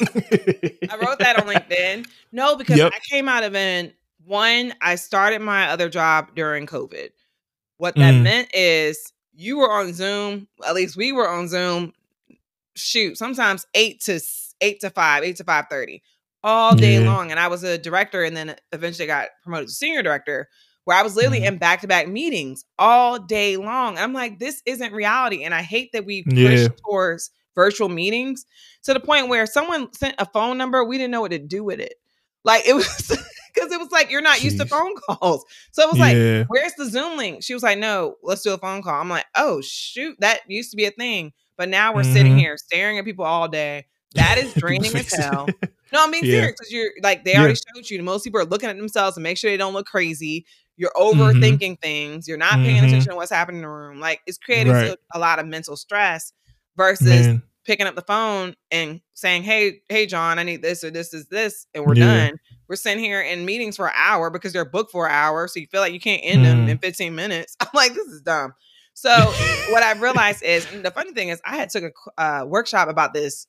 I wrote that on LinkedIn. No, because Yep. I came out of an one, I started my other job during COVID. What that Mm. meant is you were on Zoom, at least we were on Zoom, shoot, sometimes eight to eight to five, eight to five thirty, all day Yeah. long. And I was a director and then eventually got promoted to senior director, where I was literally Mhm. in back-to-back meetings all day long. I'm like, this isn't reality. And I hate that we push Yeah. towards virtual meetings to the point where someone sent a phone number, we didn't know what to do with it. Like it was because it was like you're not used to phone calls. So it was like, where's the Zoom link? She was like, no, let's do a phone call. I'm like, oh shoot, that used to be a thing. But now we're sitting Mhm. here staring at people all day. That is draining as hell. No, I'm being Yeah. serious because you're like they Yeah. already showed you. Most people are looking at themselves to make sure they don't look crazy. You're Mm-hmm. overthinking things. You're not paying Mhm. attention to what's happening in the room. Like it's creating Right. a lot of mental stress versus Man. picking up the phone and saying, "Hey, hey, John, I need this or this is this," and we're Yeah. done. We're sitting here in meetings for an hour because they're booked for an hour, so you feel like you can't end them Mm. in 15 minutes. I'm like, this is dumb. So what I realized is, and the funny thing is, I had took a uh, workshop about this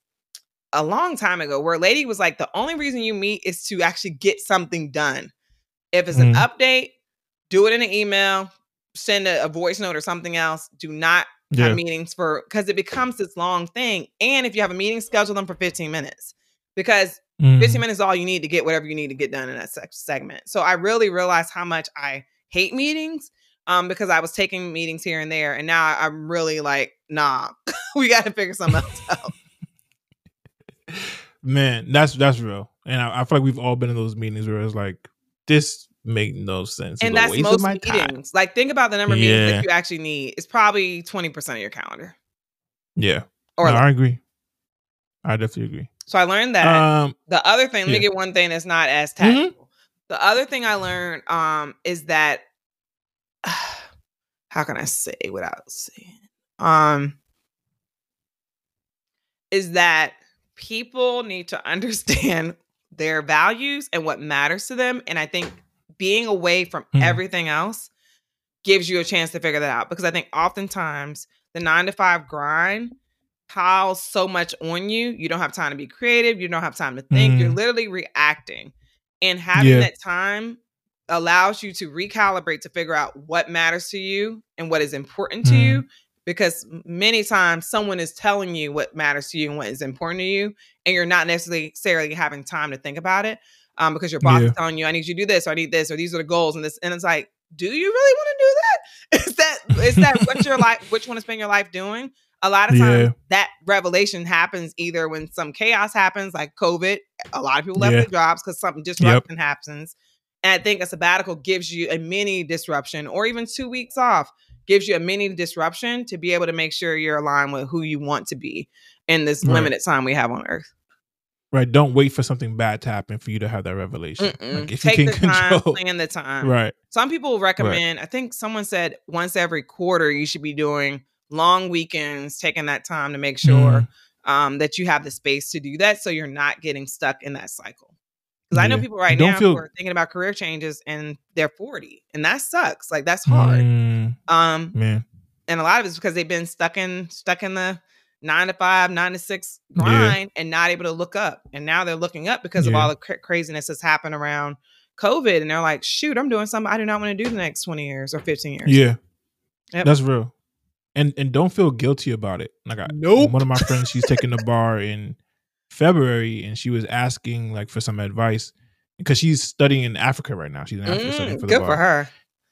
a long time ago, where a lady was like, the only reason you meet is to actually get something done. If it's an Mm. update, do it in an email, send a, a voice note or something else. Do not Yeah. have meetings for because it becomes this long thing. And if you have a meeting, schedule them for 15 minutes because Mhm. 15 minutes is all you need to get whatever you need to get done in that sec- segment. So I really realized how much I hate meetings um, because I was taking meetings here and there. And now I- I'm really like, nah, we got to figure something else out. Man, that's that's real. And I, I feel like we've all been in those meetings where it's like, this make no sense. And a that's most meetings. Like, think about the number of meetings that you actually need. It's probably 20% of your calendar. Yeah. Or No, less. I agree. I definitely agree. so I learned that. Um, The other thing, let me get one thing that's not as Mhm. The other thing I learned um is that how can I say without saying um is that people need to understand their values and what matters to them and I think being away from Mhm. everything else gives you a chance to figure that out because I think oftentimes the 9 to 5 grind piles so much on you. You don't have time to be creative. You don't have time to think. You're Mm. literally reacting. And having Yeah. that time allows you to recalibrate to figure out what matters to you and what is important to Mm. you. Because many times someone is telling you what matters to you and what is important to you, and you're not necessarily having time to think about it. Um, because your boss Yeah. is telling you, I need you to do this, or I need this, or these are the goals, and this, and it's like, do you really want to do that? Is that is that what your life which want to spend your life doing? A lot of times Yeah. that revelation happens either when some chaos happens, like COVID. A lot of people left Yeah. their jobs because something disruption happens. And I think a sabbatical gives you a mini disruption, or even two weeks off gives you a mini disruption to be able to make sure you're aligned with who you want to be in this Right. limited time we have on earth. right. Don't wait for something bad to happen for you to have that revelation. Mm-mm. Like if Take you the can time, plan the time. Right. Some people recommend, I think someone said once every quarter you should be doing long weekends, taking that time to make sure Mm. um, that you have the space to do that so you're not getting stuck in that cycle. Because I know people right don't now feel- who are thinking about career changes and they're 40. And that sucks. Like that's hard. Mm, Um, man. and a lot of it's because they've been stuck in stuck in the nine to five, nine to six Yeah. grind and not able to look up. And now they're looking up because of all the cra- craziness that's happened around COVID. And they're like, shoot, I'm doing something I do not want to do the next 20 years or 15 years. Yeah. Yep. That's real. And and don't feel guilty about it. Like I, Nope. one of my friends, she's taking the bar in February and she was asking like for some advice because she's studying in Africa right now. She's in Africa studying Mm, for the good bar. for her.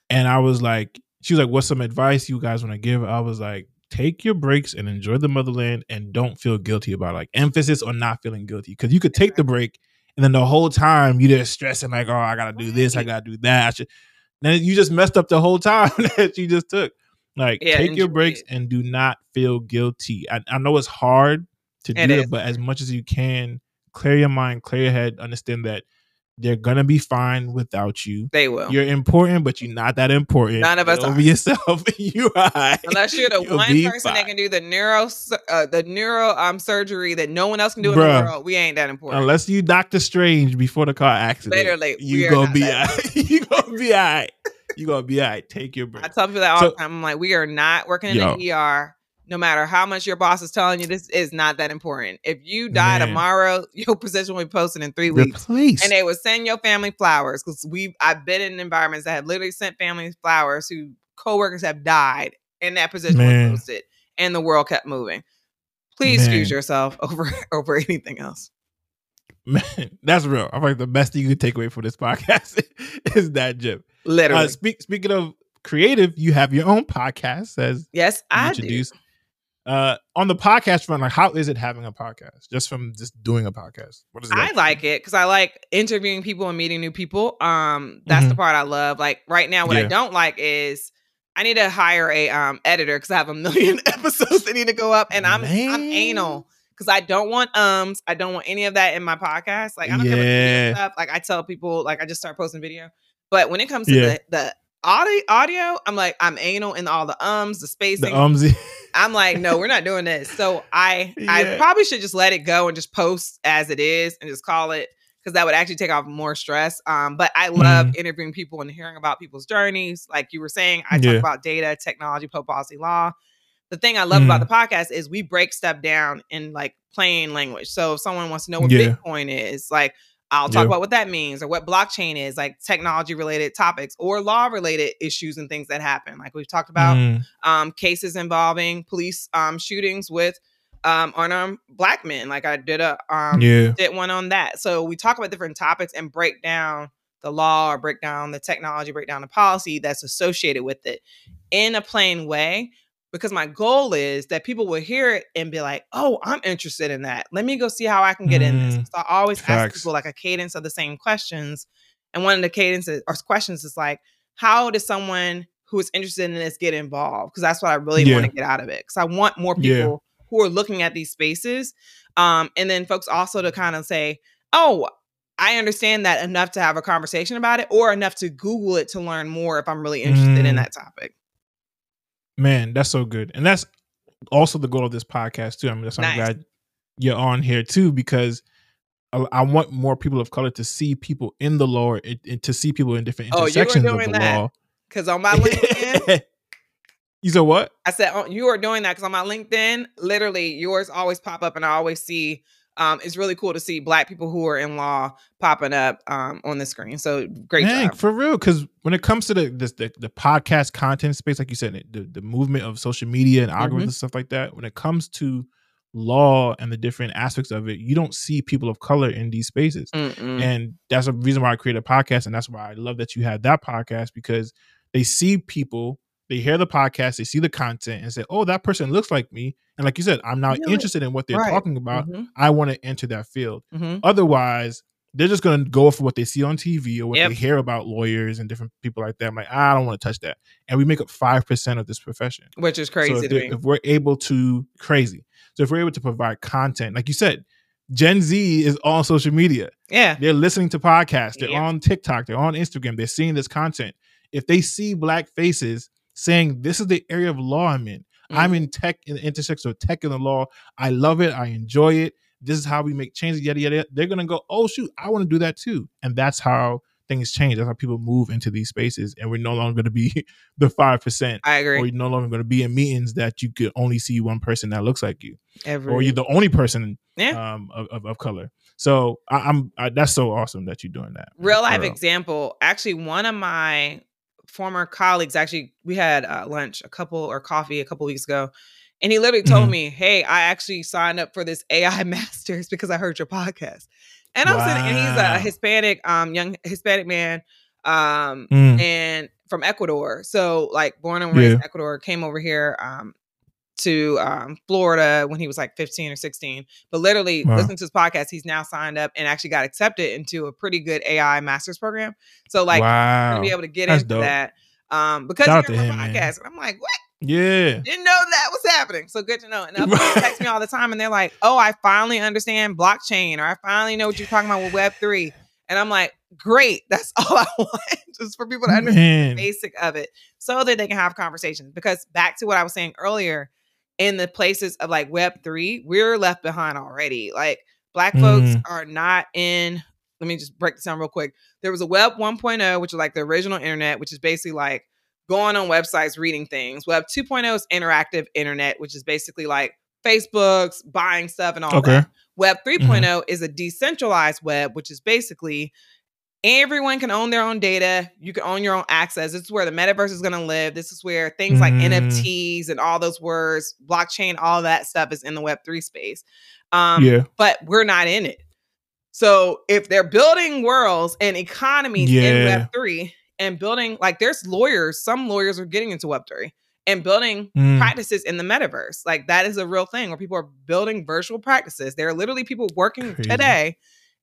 And I was like, she was like, What's some advice you guys want to give? I was like, take your breaks and enjoy the motherland and don't feel guilty about it. Like emphasis on not feeling guilty. Cause you could take the break and then the whole time you just stressing like, oh, I gotta do this, I gotta do that. I should then you just messed up the whole time that you just took. Like Yeah, take your breaks it. and do not feel guilty. I, I know it's hard to It do is. it, but as much as you can, clear your mind, clear your head, understand that they're gonna be fine without you. They will. You're important, but you're not that important. None of Get us over are. yourself. you are. right. Unless you're the You'll one person that can do the neuro uh, the neuro um surgery that no one else can do in Bruh. the world, we ain't that important. Unless you Doctor Strange before the car accident, Literally, you gonna be that alright. you gonna be alright. You gonna be alright. Take your break. I tell people that all So- the time. I'm like, we are not working in Yo. the ER. No matter how much your boss is telling you, this is not that important. If you die Man. tomorrow, your position will be posted in three weeks. And they would send your family flowers because we I've been in environments that have literally sent families flowers who coworkers have died and that position Man. was posted and the world kept moving. Please Man. excuse yourself over over anything else. Man, that's real. I think the best thing you can take away from this podcast is that, Jim. Literally. Uh, speak, speaking of creative, you have your own podcast as yes, I do. Uh, on the podcast front, like how is it having a podcast? Just from just doing a podcast, what is it? I like it because I like interviewing people and meeting new people. Um, that's the part I love. Like right now, what I Mm-hmm. Don't like is I need to hire a um editor because I have a million episodes that need to go up, and I'm I'm anal because I don't want ums, I don't want any of that in my podcast. Like I don't care about stuff. Like I tell people, like I just start posting video, but when it comes to Yeah. the the audio, audio, I'm like I'm anal in all the ums, the spacing. the umsy. I'm like, no, we're not doing this. So I I probably should just let it go and just post as it is and just call it because that would actually take off more stress. Um, but I love Mhm. interviewing people and hearing about people's journeys. Like you were saying, I Yeah. talk about data, technology, public policy, law. The thing I love about the podcast is we break stuff down in like plain language. So if someone wants to know what Yeah. Bitcoin is, like I'll talk Yeah. about what that means or what blockchain is, like technology related topics or law related issues and things that happen. Like we've talked about Mm, um, cases involving police um, shootings with um, unarmed black men. Like I did a um, yeah, did one on that. So we talk about different topics and break down the law or break down the technology, break down the policy that's associated with it in a plain way. Because my goal is that people will hear it and be like, "Oh, I'm interested in that. Let me go see how I can get in this." Mm, So I always ask people like a cadence of the same questions, and one of the cadences or questions is like, "How does someone who is interested in this get involved?" Because that's what I really Yeah. want to get out of it. Because I want more Yeah. people who are looking at these spaces, um, and then folks also to kind of say, "Oh, I understand that enough to have a conversation about it, or enough to Google it to learn more if I'm really interested in Mm. that topic." Man, that's so good, and that's also the goal of this podcast too. I mean, that's why I'm glad you're on here too because I, I want more people of color to see people in the law and, and to see people in different Oh, intersections of the that. law. Because on my LinkedIn, you said what? I said oh, you are doing that because on my LinkedIn, literally yours always pop up, and I always see. Um, it's really cool to see Black people who are in law popping up um, on the screen. So great Dang, job. for real. Because when it comes to the, this, the the podcast content space, like you said, the the movement of social media Mm-hmm. and algorithms stuff like that. When it comes to law and the different aspects of it, you don't see people of color in these spaces, Mm-mm. and that's a reason why I created a podcast, and that's why I love that you had that podcast because they see people. They hear the podcast, they see the content, and say, "Oh, that person looks like me." And like you said, I'm now it. interested in what they're Right. talking about. Mhm, I want to enter that field. mhm. Otherwise, they're just going to go for what they see on TV or what Yep. they hear about lawyers and different people like that. I'm like, I don't want to touch that. And we make up 5% of this profession. Which is crazy so if, if we're able to, crazy. So if we're able to provide content, like you said, Gen Z is on social media. Yeah. They're listening to podcasts. They're Yeah. on TikTok. They're on Instagram. They're seeing this content. If they see black faces saying, this is the area of law I'm in, I'm Mhm. in tech, in the intersection of tech and the law. I love it. I enjoy it. this is how we make changes, yada yada. yada. They're gonna go, oh shoot, I want to do that too, and that's how things change. That's how people move into these spaces, and we're no longer going to be the five percent, I or agree. you're no longer going to be in meetings that you could only see one person that looks like you, Every or you're the only person Yeah. um, of, of, of color. So I, I'm I, that's so awesome that you're doing that. real life example actually one of my former colleagues actually we had uh, lunch a couple or coffee a couple weeks ago and he literally told Mhm. me hey i actually signed up for this ai masters because i heard your podcast and i'm sitting and he's a hispanic um young hispanic man um Mm, and from ecuador so like born and raised Yeah. in ecuador came over here um to um, Florida when he was like 15 or 16. But literally, Wow. listening to his podcast, he's now signed up and actually got accepted into a pretty good AI master's program. So, like, wow, gonna be able to get That's into dope. that. Um, because Shout out you to hear my podcast, and I'm like, what? yeah, Didn't know that was happening. So good to know. And people text me all the time, and they're like, "Oh, I finally understand blockchain, or I finally know what you're talking about with Web 3. And I'm like, "Great, that's all I want, just for people to understand man, basic of it so that they can have conversations. Because back to what I was saying earlier, in the places of like Web3, we're left behind already. Like black folks Mm. are not in, let me just break this down real quick. There was a Web 1.0, which is like the original internet, which is basically like going on websites, reading things. Web 2.0 is interactive internet, which is basically like Facebook's buying stuff and all Okay. that. Web 3.0 is a decentralized web, which is basically everyone can own their own data. You can own your own access. This is where the metaverse is going to live. This is where things like Mm. NFTs and all those words, blockchain, all that stuff is in the Web3 space. Um, yeah, But we're not in it. So if they're building worlds and economies in Web3 and building, like there's lawyers, some lawyers are getting into Web3 and building Mm, practices in the metaverse. Like that is a real thing where people are building virtual practices. There are literally people working Crazy. today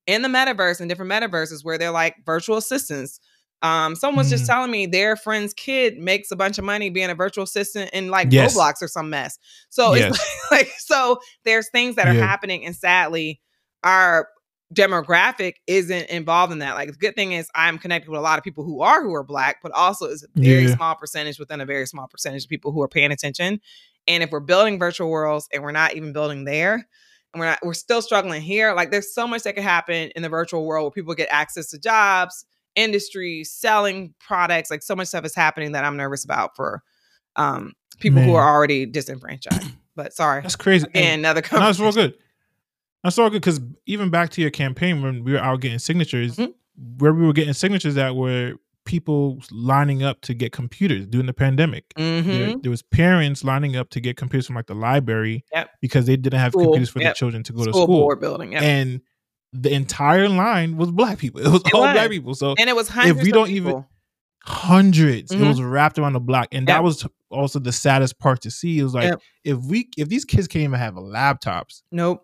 in the metaverse and different metaverses where they're like virtual assistants. Um, someone was just Mm. telling me their friend's kid makes a bunch of money being a virtual assistant in like Yes. Roblox or some mess. So Yes. it's like, like so there's things that are Yeah. happening, and sadly, our demographic isn't involved in that. Like the good thing is I'm connected with a lot of people who are who are black, but also is a very Yeah. small percentage within a very small percentage of people who are paying attention. And if we're building virtual worlds and we're not even building there, and we're not we're still struggling here, like there's so much that could happen in the virtual world where people get access to jobs, industries, selling products, like so much stuff is happening that I'm nervous about for um people who are already disenfranchised. But sorry. that's crazy. And- another No, that's real good. That's all good because even back to your campaign when we were out getting signatures, Mhm. where we were getting signatures that were people lining up to get computers during the pandemic. There, Mhm. there was parents lining up to get computers from like the library Yep. because they didn't have School, computers for yep. their children to go to School school. board building. Yep. And the entire line was black people. It was It all was. black people. So and it was hundreds we don't even- people. 100s Mhm. It was wrapped around the block, and that was also the saddest part to see. It was like if we if these kids can't even have laptops, Nope.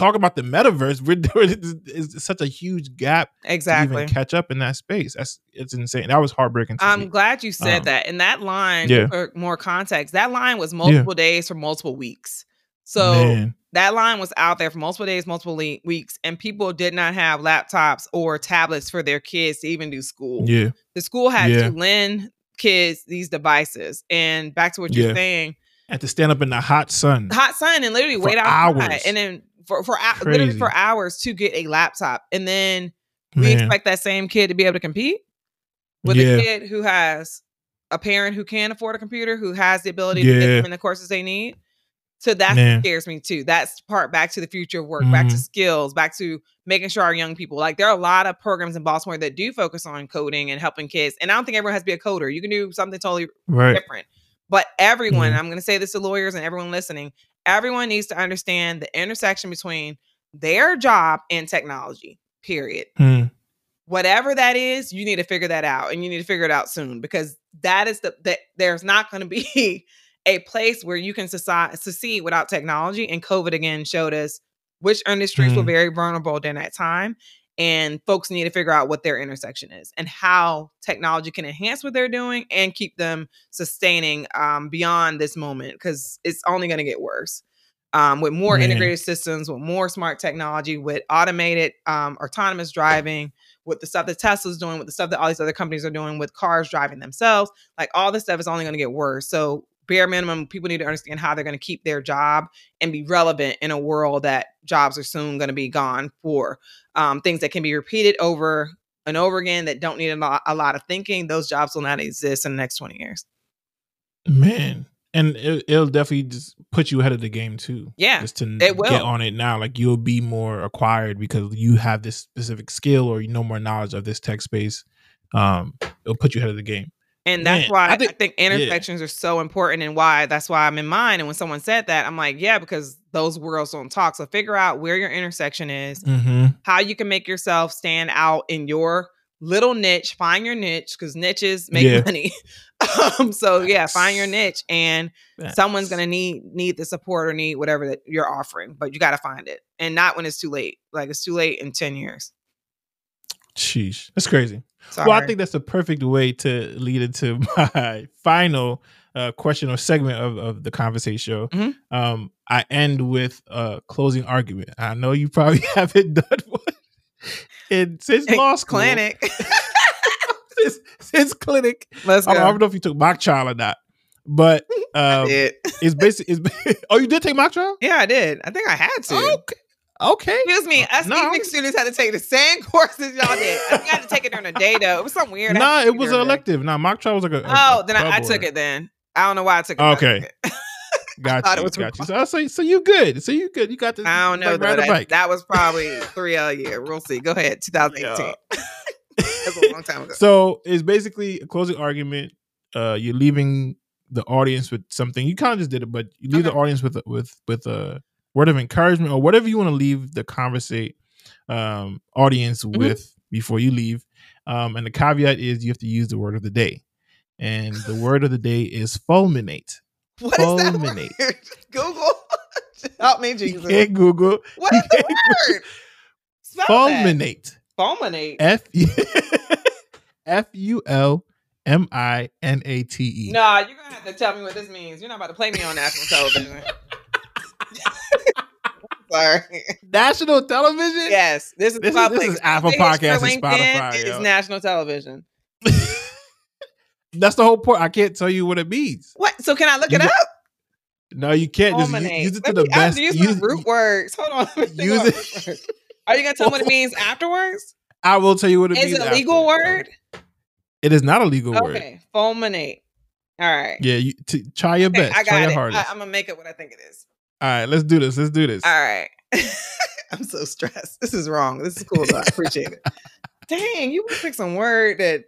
Talk about the metaverse. We're doing it's, such a huge gap Exactly. catch up in that space. That's it's insane. That was heartbreaking. To I'm see. glad you said Um, that. And that line, yeah. for more context, that line was multiple days for multiple weeks. So Man. that line was out there for multiple days, multiple le- weeks, and people did not have laptops or tablets for their kids to even do school. yeah, The school had Yeah. to lend kids these devices. And back to what you're Yeah. saying, had to stand up in the hot sun. hot sun and literally wait out hours. and then for for literally for hours to get a laptop, and then we Man. expect that same kid to be able to compete with Yeah. a kid who has a parent who can afford a computer, who has the ability to get them in the courses they need. So that Man. scares me too. That's part back to the future of work, back to Mhm. skills, back to making sure our young people like there are a lot of programs in Baltimore that do focus on coding and helping kids. And I don't think everyone has to be a coder. You can do something totally right. different. But everyone, Yeah. I'm going to say this to lawyers and everyone listening, everyone needs to understand the intersection between their job and technology, period. Hmm. Whatever that is, you need to figure that out and you need to figure it out soon because that is the that there's not going to be a place where you can succeed, succeed without technology and COVID again showed us which industries were Mm. very vulnerable during that time and folks need to figure out what their intersection is and how technology can enhance what they're doing and keep them sustaining um, beyond this moment because it's only going to get worse um, with more Man. integrated systems with more smart technology with automated um, autonomous driving with the stuff that tesla's doing with the stuff that all these other companies are doing with cars driving themselves like all this stuff is only going to get worse so bare minimum, people need to understand how they're going to keep their job and be relevant in a world that jobs are soon going to be gone for um, things that can be repeated over and over again that don't need a lot, a lot of thinking. Those jobs will not exist in the next 20 years. Man, and it, will definitely just put you ahead of the game too. Yeah, just to get on it now. Like you'll be more acquired because you have this specific skill or you know more knowledge of this tech space. Um, it'll put you ahead of the game. And that's Man, why I think, I think intersections yeah. are so important and why that's why I'm in mine. And when someone said that, I'm like, yeah, because those worlds don't talk. So figure out where your intersection is, mm-hmm. how you can make yourself stand out in your little niche, find your niche because niches make yeah. money. um, so yeah, find your niche and someone's gonna need need the support or need whatever that you're offering, but you gotta find it. And not when it's too late. Like it's too late in 10 years. Sheesh. That's crazy. Sorry. Well, I think that's the perfect way to lead into my final uh, question or segment of, of the conversation show. Mm-hmm. Um, I end with a closing argument. I know you probably haven't done one in since law school. Clinic. since, since clinic. Let's go. I don't know if you took mock trial or not. But um, it's basically it's, oh you did take mock trial? Yeah, I did. I think I had to. Okay. Okay. Excuse me. Us no. evening students had to take the same courses y'all did. I had to take it during the day though. It was something weird. Nah, it was an elective. Nah, mock trial was like a. Oh, a, then I, I, took it then. I don't know why I took it. Okay. Got you. Got you. So, so, so you good. So you good. You got this. I don't know. Like, that, that, was probably three a year. We'll see. Go ahead. 2018. That's a long time ago. So it's basically a closing argument. Uh, you're leaving the audience with something. You kind of just did it, but you leave okay. the audience with with with a word of encouragement or whatever you want to leave the conversate um, audience mm-hmm. with before you leave. Um, and the caveat is you have to use the word of the day, and the word of the day is fulminate. What fulminate. Is Google. Help me, Jesus. You can't Google. What is the word? fulminate. Fulminate. F F U L M I N A T E. Nah, you're gonna have to tell me what this means. You're not about to play me on national television. Sorry. National television? Yes. This is this. Is, this is Apple Podcast and Spotify. It's national television. That's the whole point. I can't tell you what it means. What? So can I look you it up? No, you can't. Just use, use it to the best. Use, use root words. Hold on. Use it. Are you gonna tell me what it means afterwards? I will tell you what it is means. Is it a legal word? It is not a legal okay. word. Okay, fulminate. All right. Yeah, you t- try your okay, best. I got try your it. hardest. I, am gonna make it what I think it is. All right, let's do this. Let's do this. All right. I'm so stressed. This is wrong. This is cool though. I appreciate it. Dang, you would pick some word that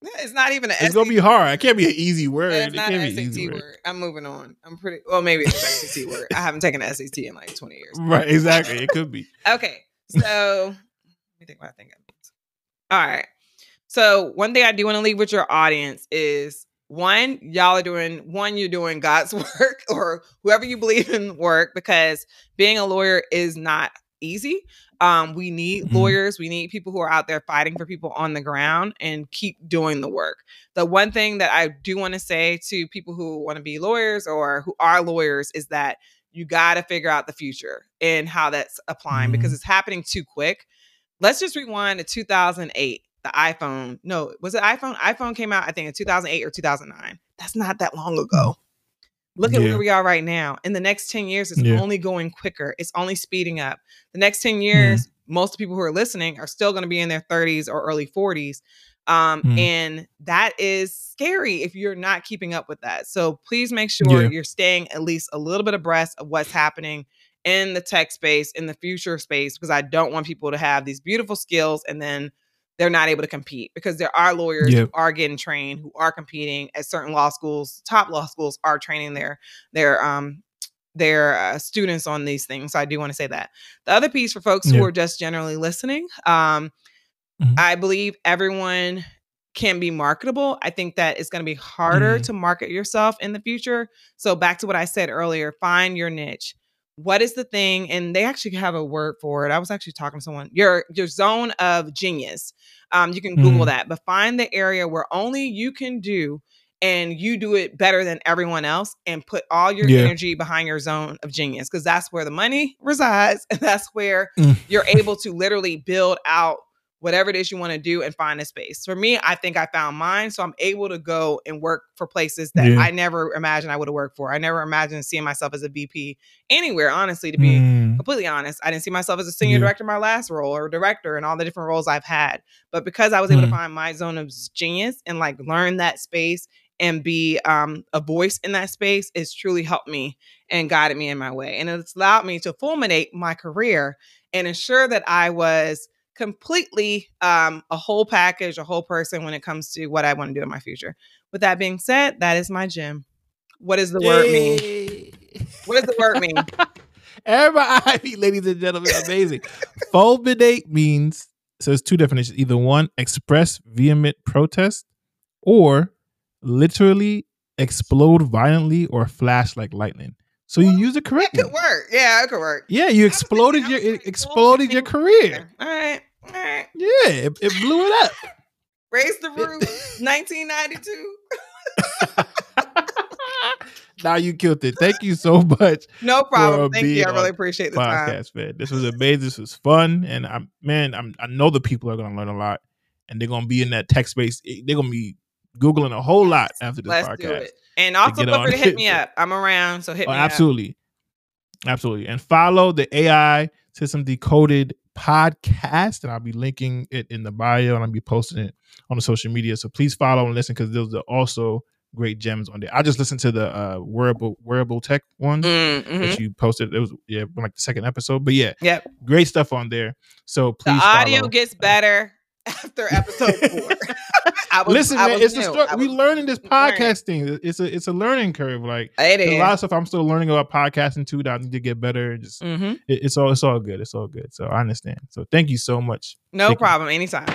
it's not even an. It's gonna be hard. It can't be an easy word. It's it not can't an be SAT word. word. I'm moving on. I'm pretty. Well, maybe it's an SAT word. I haven't taken an SAT in like 20 years. Right. Exactly. It could be. okay. So let me think what I think means. All right. So one thing I do want to leave with your audience is one, y'all are doing one, you're doing God's work or whoever you believe in work because being a lawyer is not easy. Um, we need mm-hmm. lawyers, we need people who are out there fighting for people on the ground and keep doing the work. The one thing that I do want to say to people who want to be lawyers or who are lawyers is that you got to figure out the future and how that's applying mm-hmm. because it's happening too quick. Let's just rewind to 2008 the iPhone. No, was it iPhone? iPhone came out, I think, in 2008 or 2009. That's not that long ago. Look at yeah. where we are right now. In the next 10 years, it's yeah. only going quicker. It's only speeding up. The next 10 years, mm. most people who are listening are still going to be in their 30s or early 40s. Um, mm. And that is scary if you're not keeping up with that. So please make sure yeah. you're staying at least a little bit abreast of what's happening in the tech space, in the future space, because I don't want people to have these beautiful skills and then they're not able to compete because there are lawyers yep. who are getting trained who are competing at certain law schools top law schools are training their their um their uh, students on these things so i do want to say that the other piece for folks who are just generally listening um mm-hmm. i believe everyone can be marketable i think that it's going to be harder mm-hmm. to market yourself in the future so back to what i said earlier find your niche what is the thing and they actually have a word for it i was actually talking to someone your your zone of genius um, you can google mm. that but find the area where only you can do and you do it better than everyone else and put all your yeah. energy behind your zone of genius because that's where the money resides and that's where mm. you're able to literally build out whatever it is you want to do and find a space. For me, I think I found mine. So I'm able to go and work for places that Yeah. I never imagined I would have worked for. I never imagined seeing myself as a VP anywhere, honestly, to be Mm, completely honest. I didn't see myself as a senior Yeah. director in my last role or director and all the different roles I've had. But because I was able Mhm. to find my zone of genius and like learn that space and be um, a voice in that space, it's truly helped me and guided me in my way. And it's allowed me to fulminate my career and ensure that I was completely um, a whole package, a whole person when it comes to what I want to do in my future. With that being said, that is my gym. What does the word mean? What does the word mean? Everybody, ladies and gentlemen, amazing. Fulminate means so it's two definitions. Either one, express vehement protest, or literally explode violently or flash like lightning. So you use it correctly. It could work. Yeah, it could work. Yeah, you exploded thinking- your exploded your career. All right. Yeah, it, it blew it up. Raise the roof. 1992. now you killed it. Thank you so much. No problem. Uh, Thank you. I really appreciate the time. podcast, man. This was amazing. This was fun, and I'm man. I'm I know the people are gonna learn a lot, and they're gonna be in that tech space. They're gonna be googling a whole lot after this Let's podcast. do it. And also feel free to hit me up. I'm around, so hit Oh, me absolutely, absolutely, and follow the AI System Decoded podcast, and I'll be linking it in the bio, and I'll be posting it on the social media. So please follow and listen because those are also great gems on there. I just listened to the uh, wearable wearable tech one. Mm, mhm. that you posted. It was yeah, like the second episode. But yeah, Yep. great stuff on there. So The please audio follow. gets better after episode four. I was, Listen, man, it's a story. We learning this learning. It's a it's a learning curve. Like It is. a lot of stuff I'm still learning about podcasting too. That I need to get better. Just Mhm. it- it's all it's all good. It's all good. So I understand. So thank you so much. No Thank you. problem. Anytime.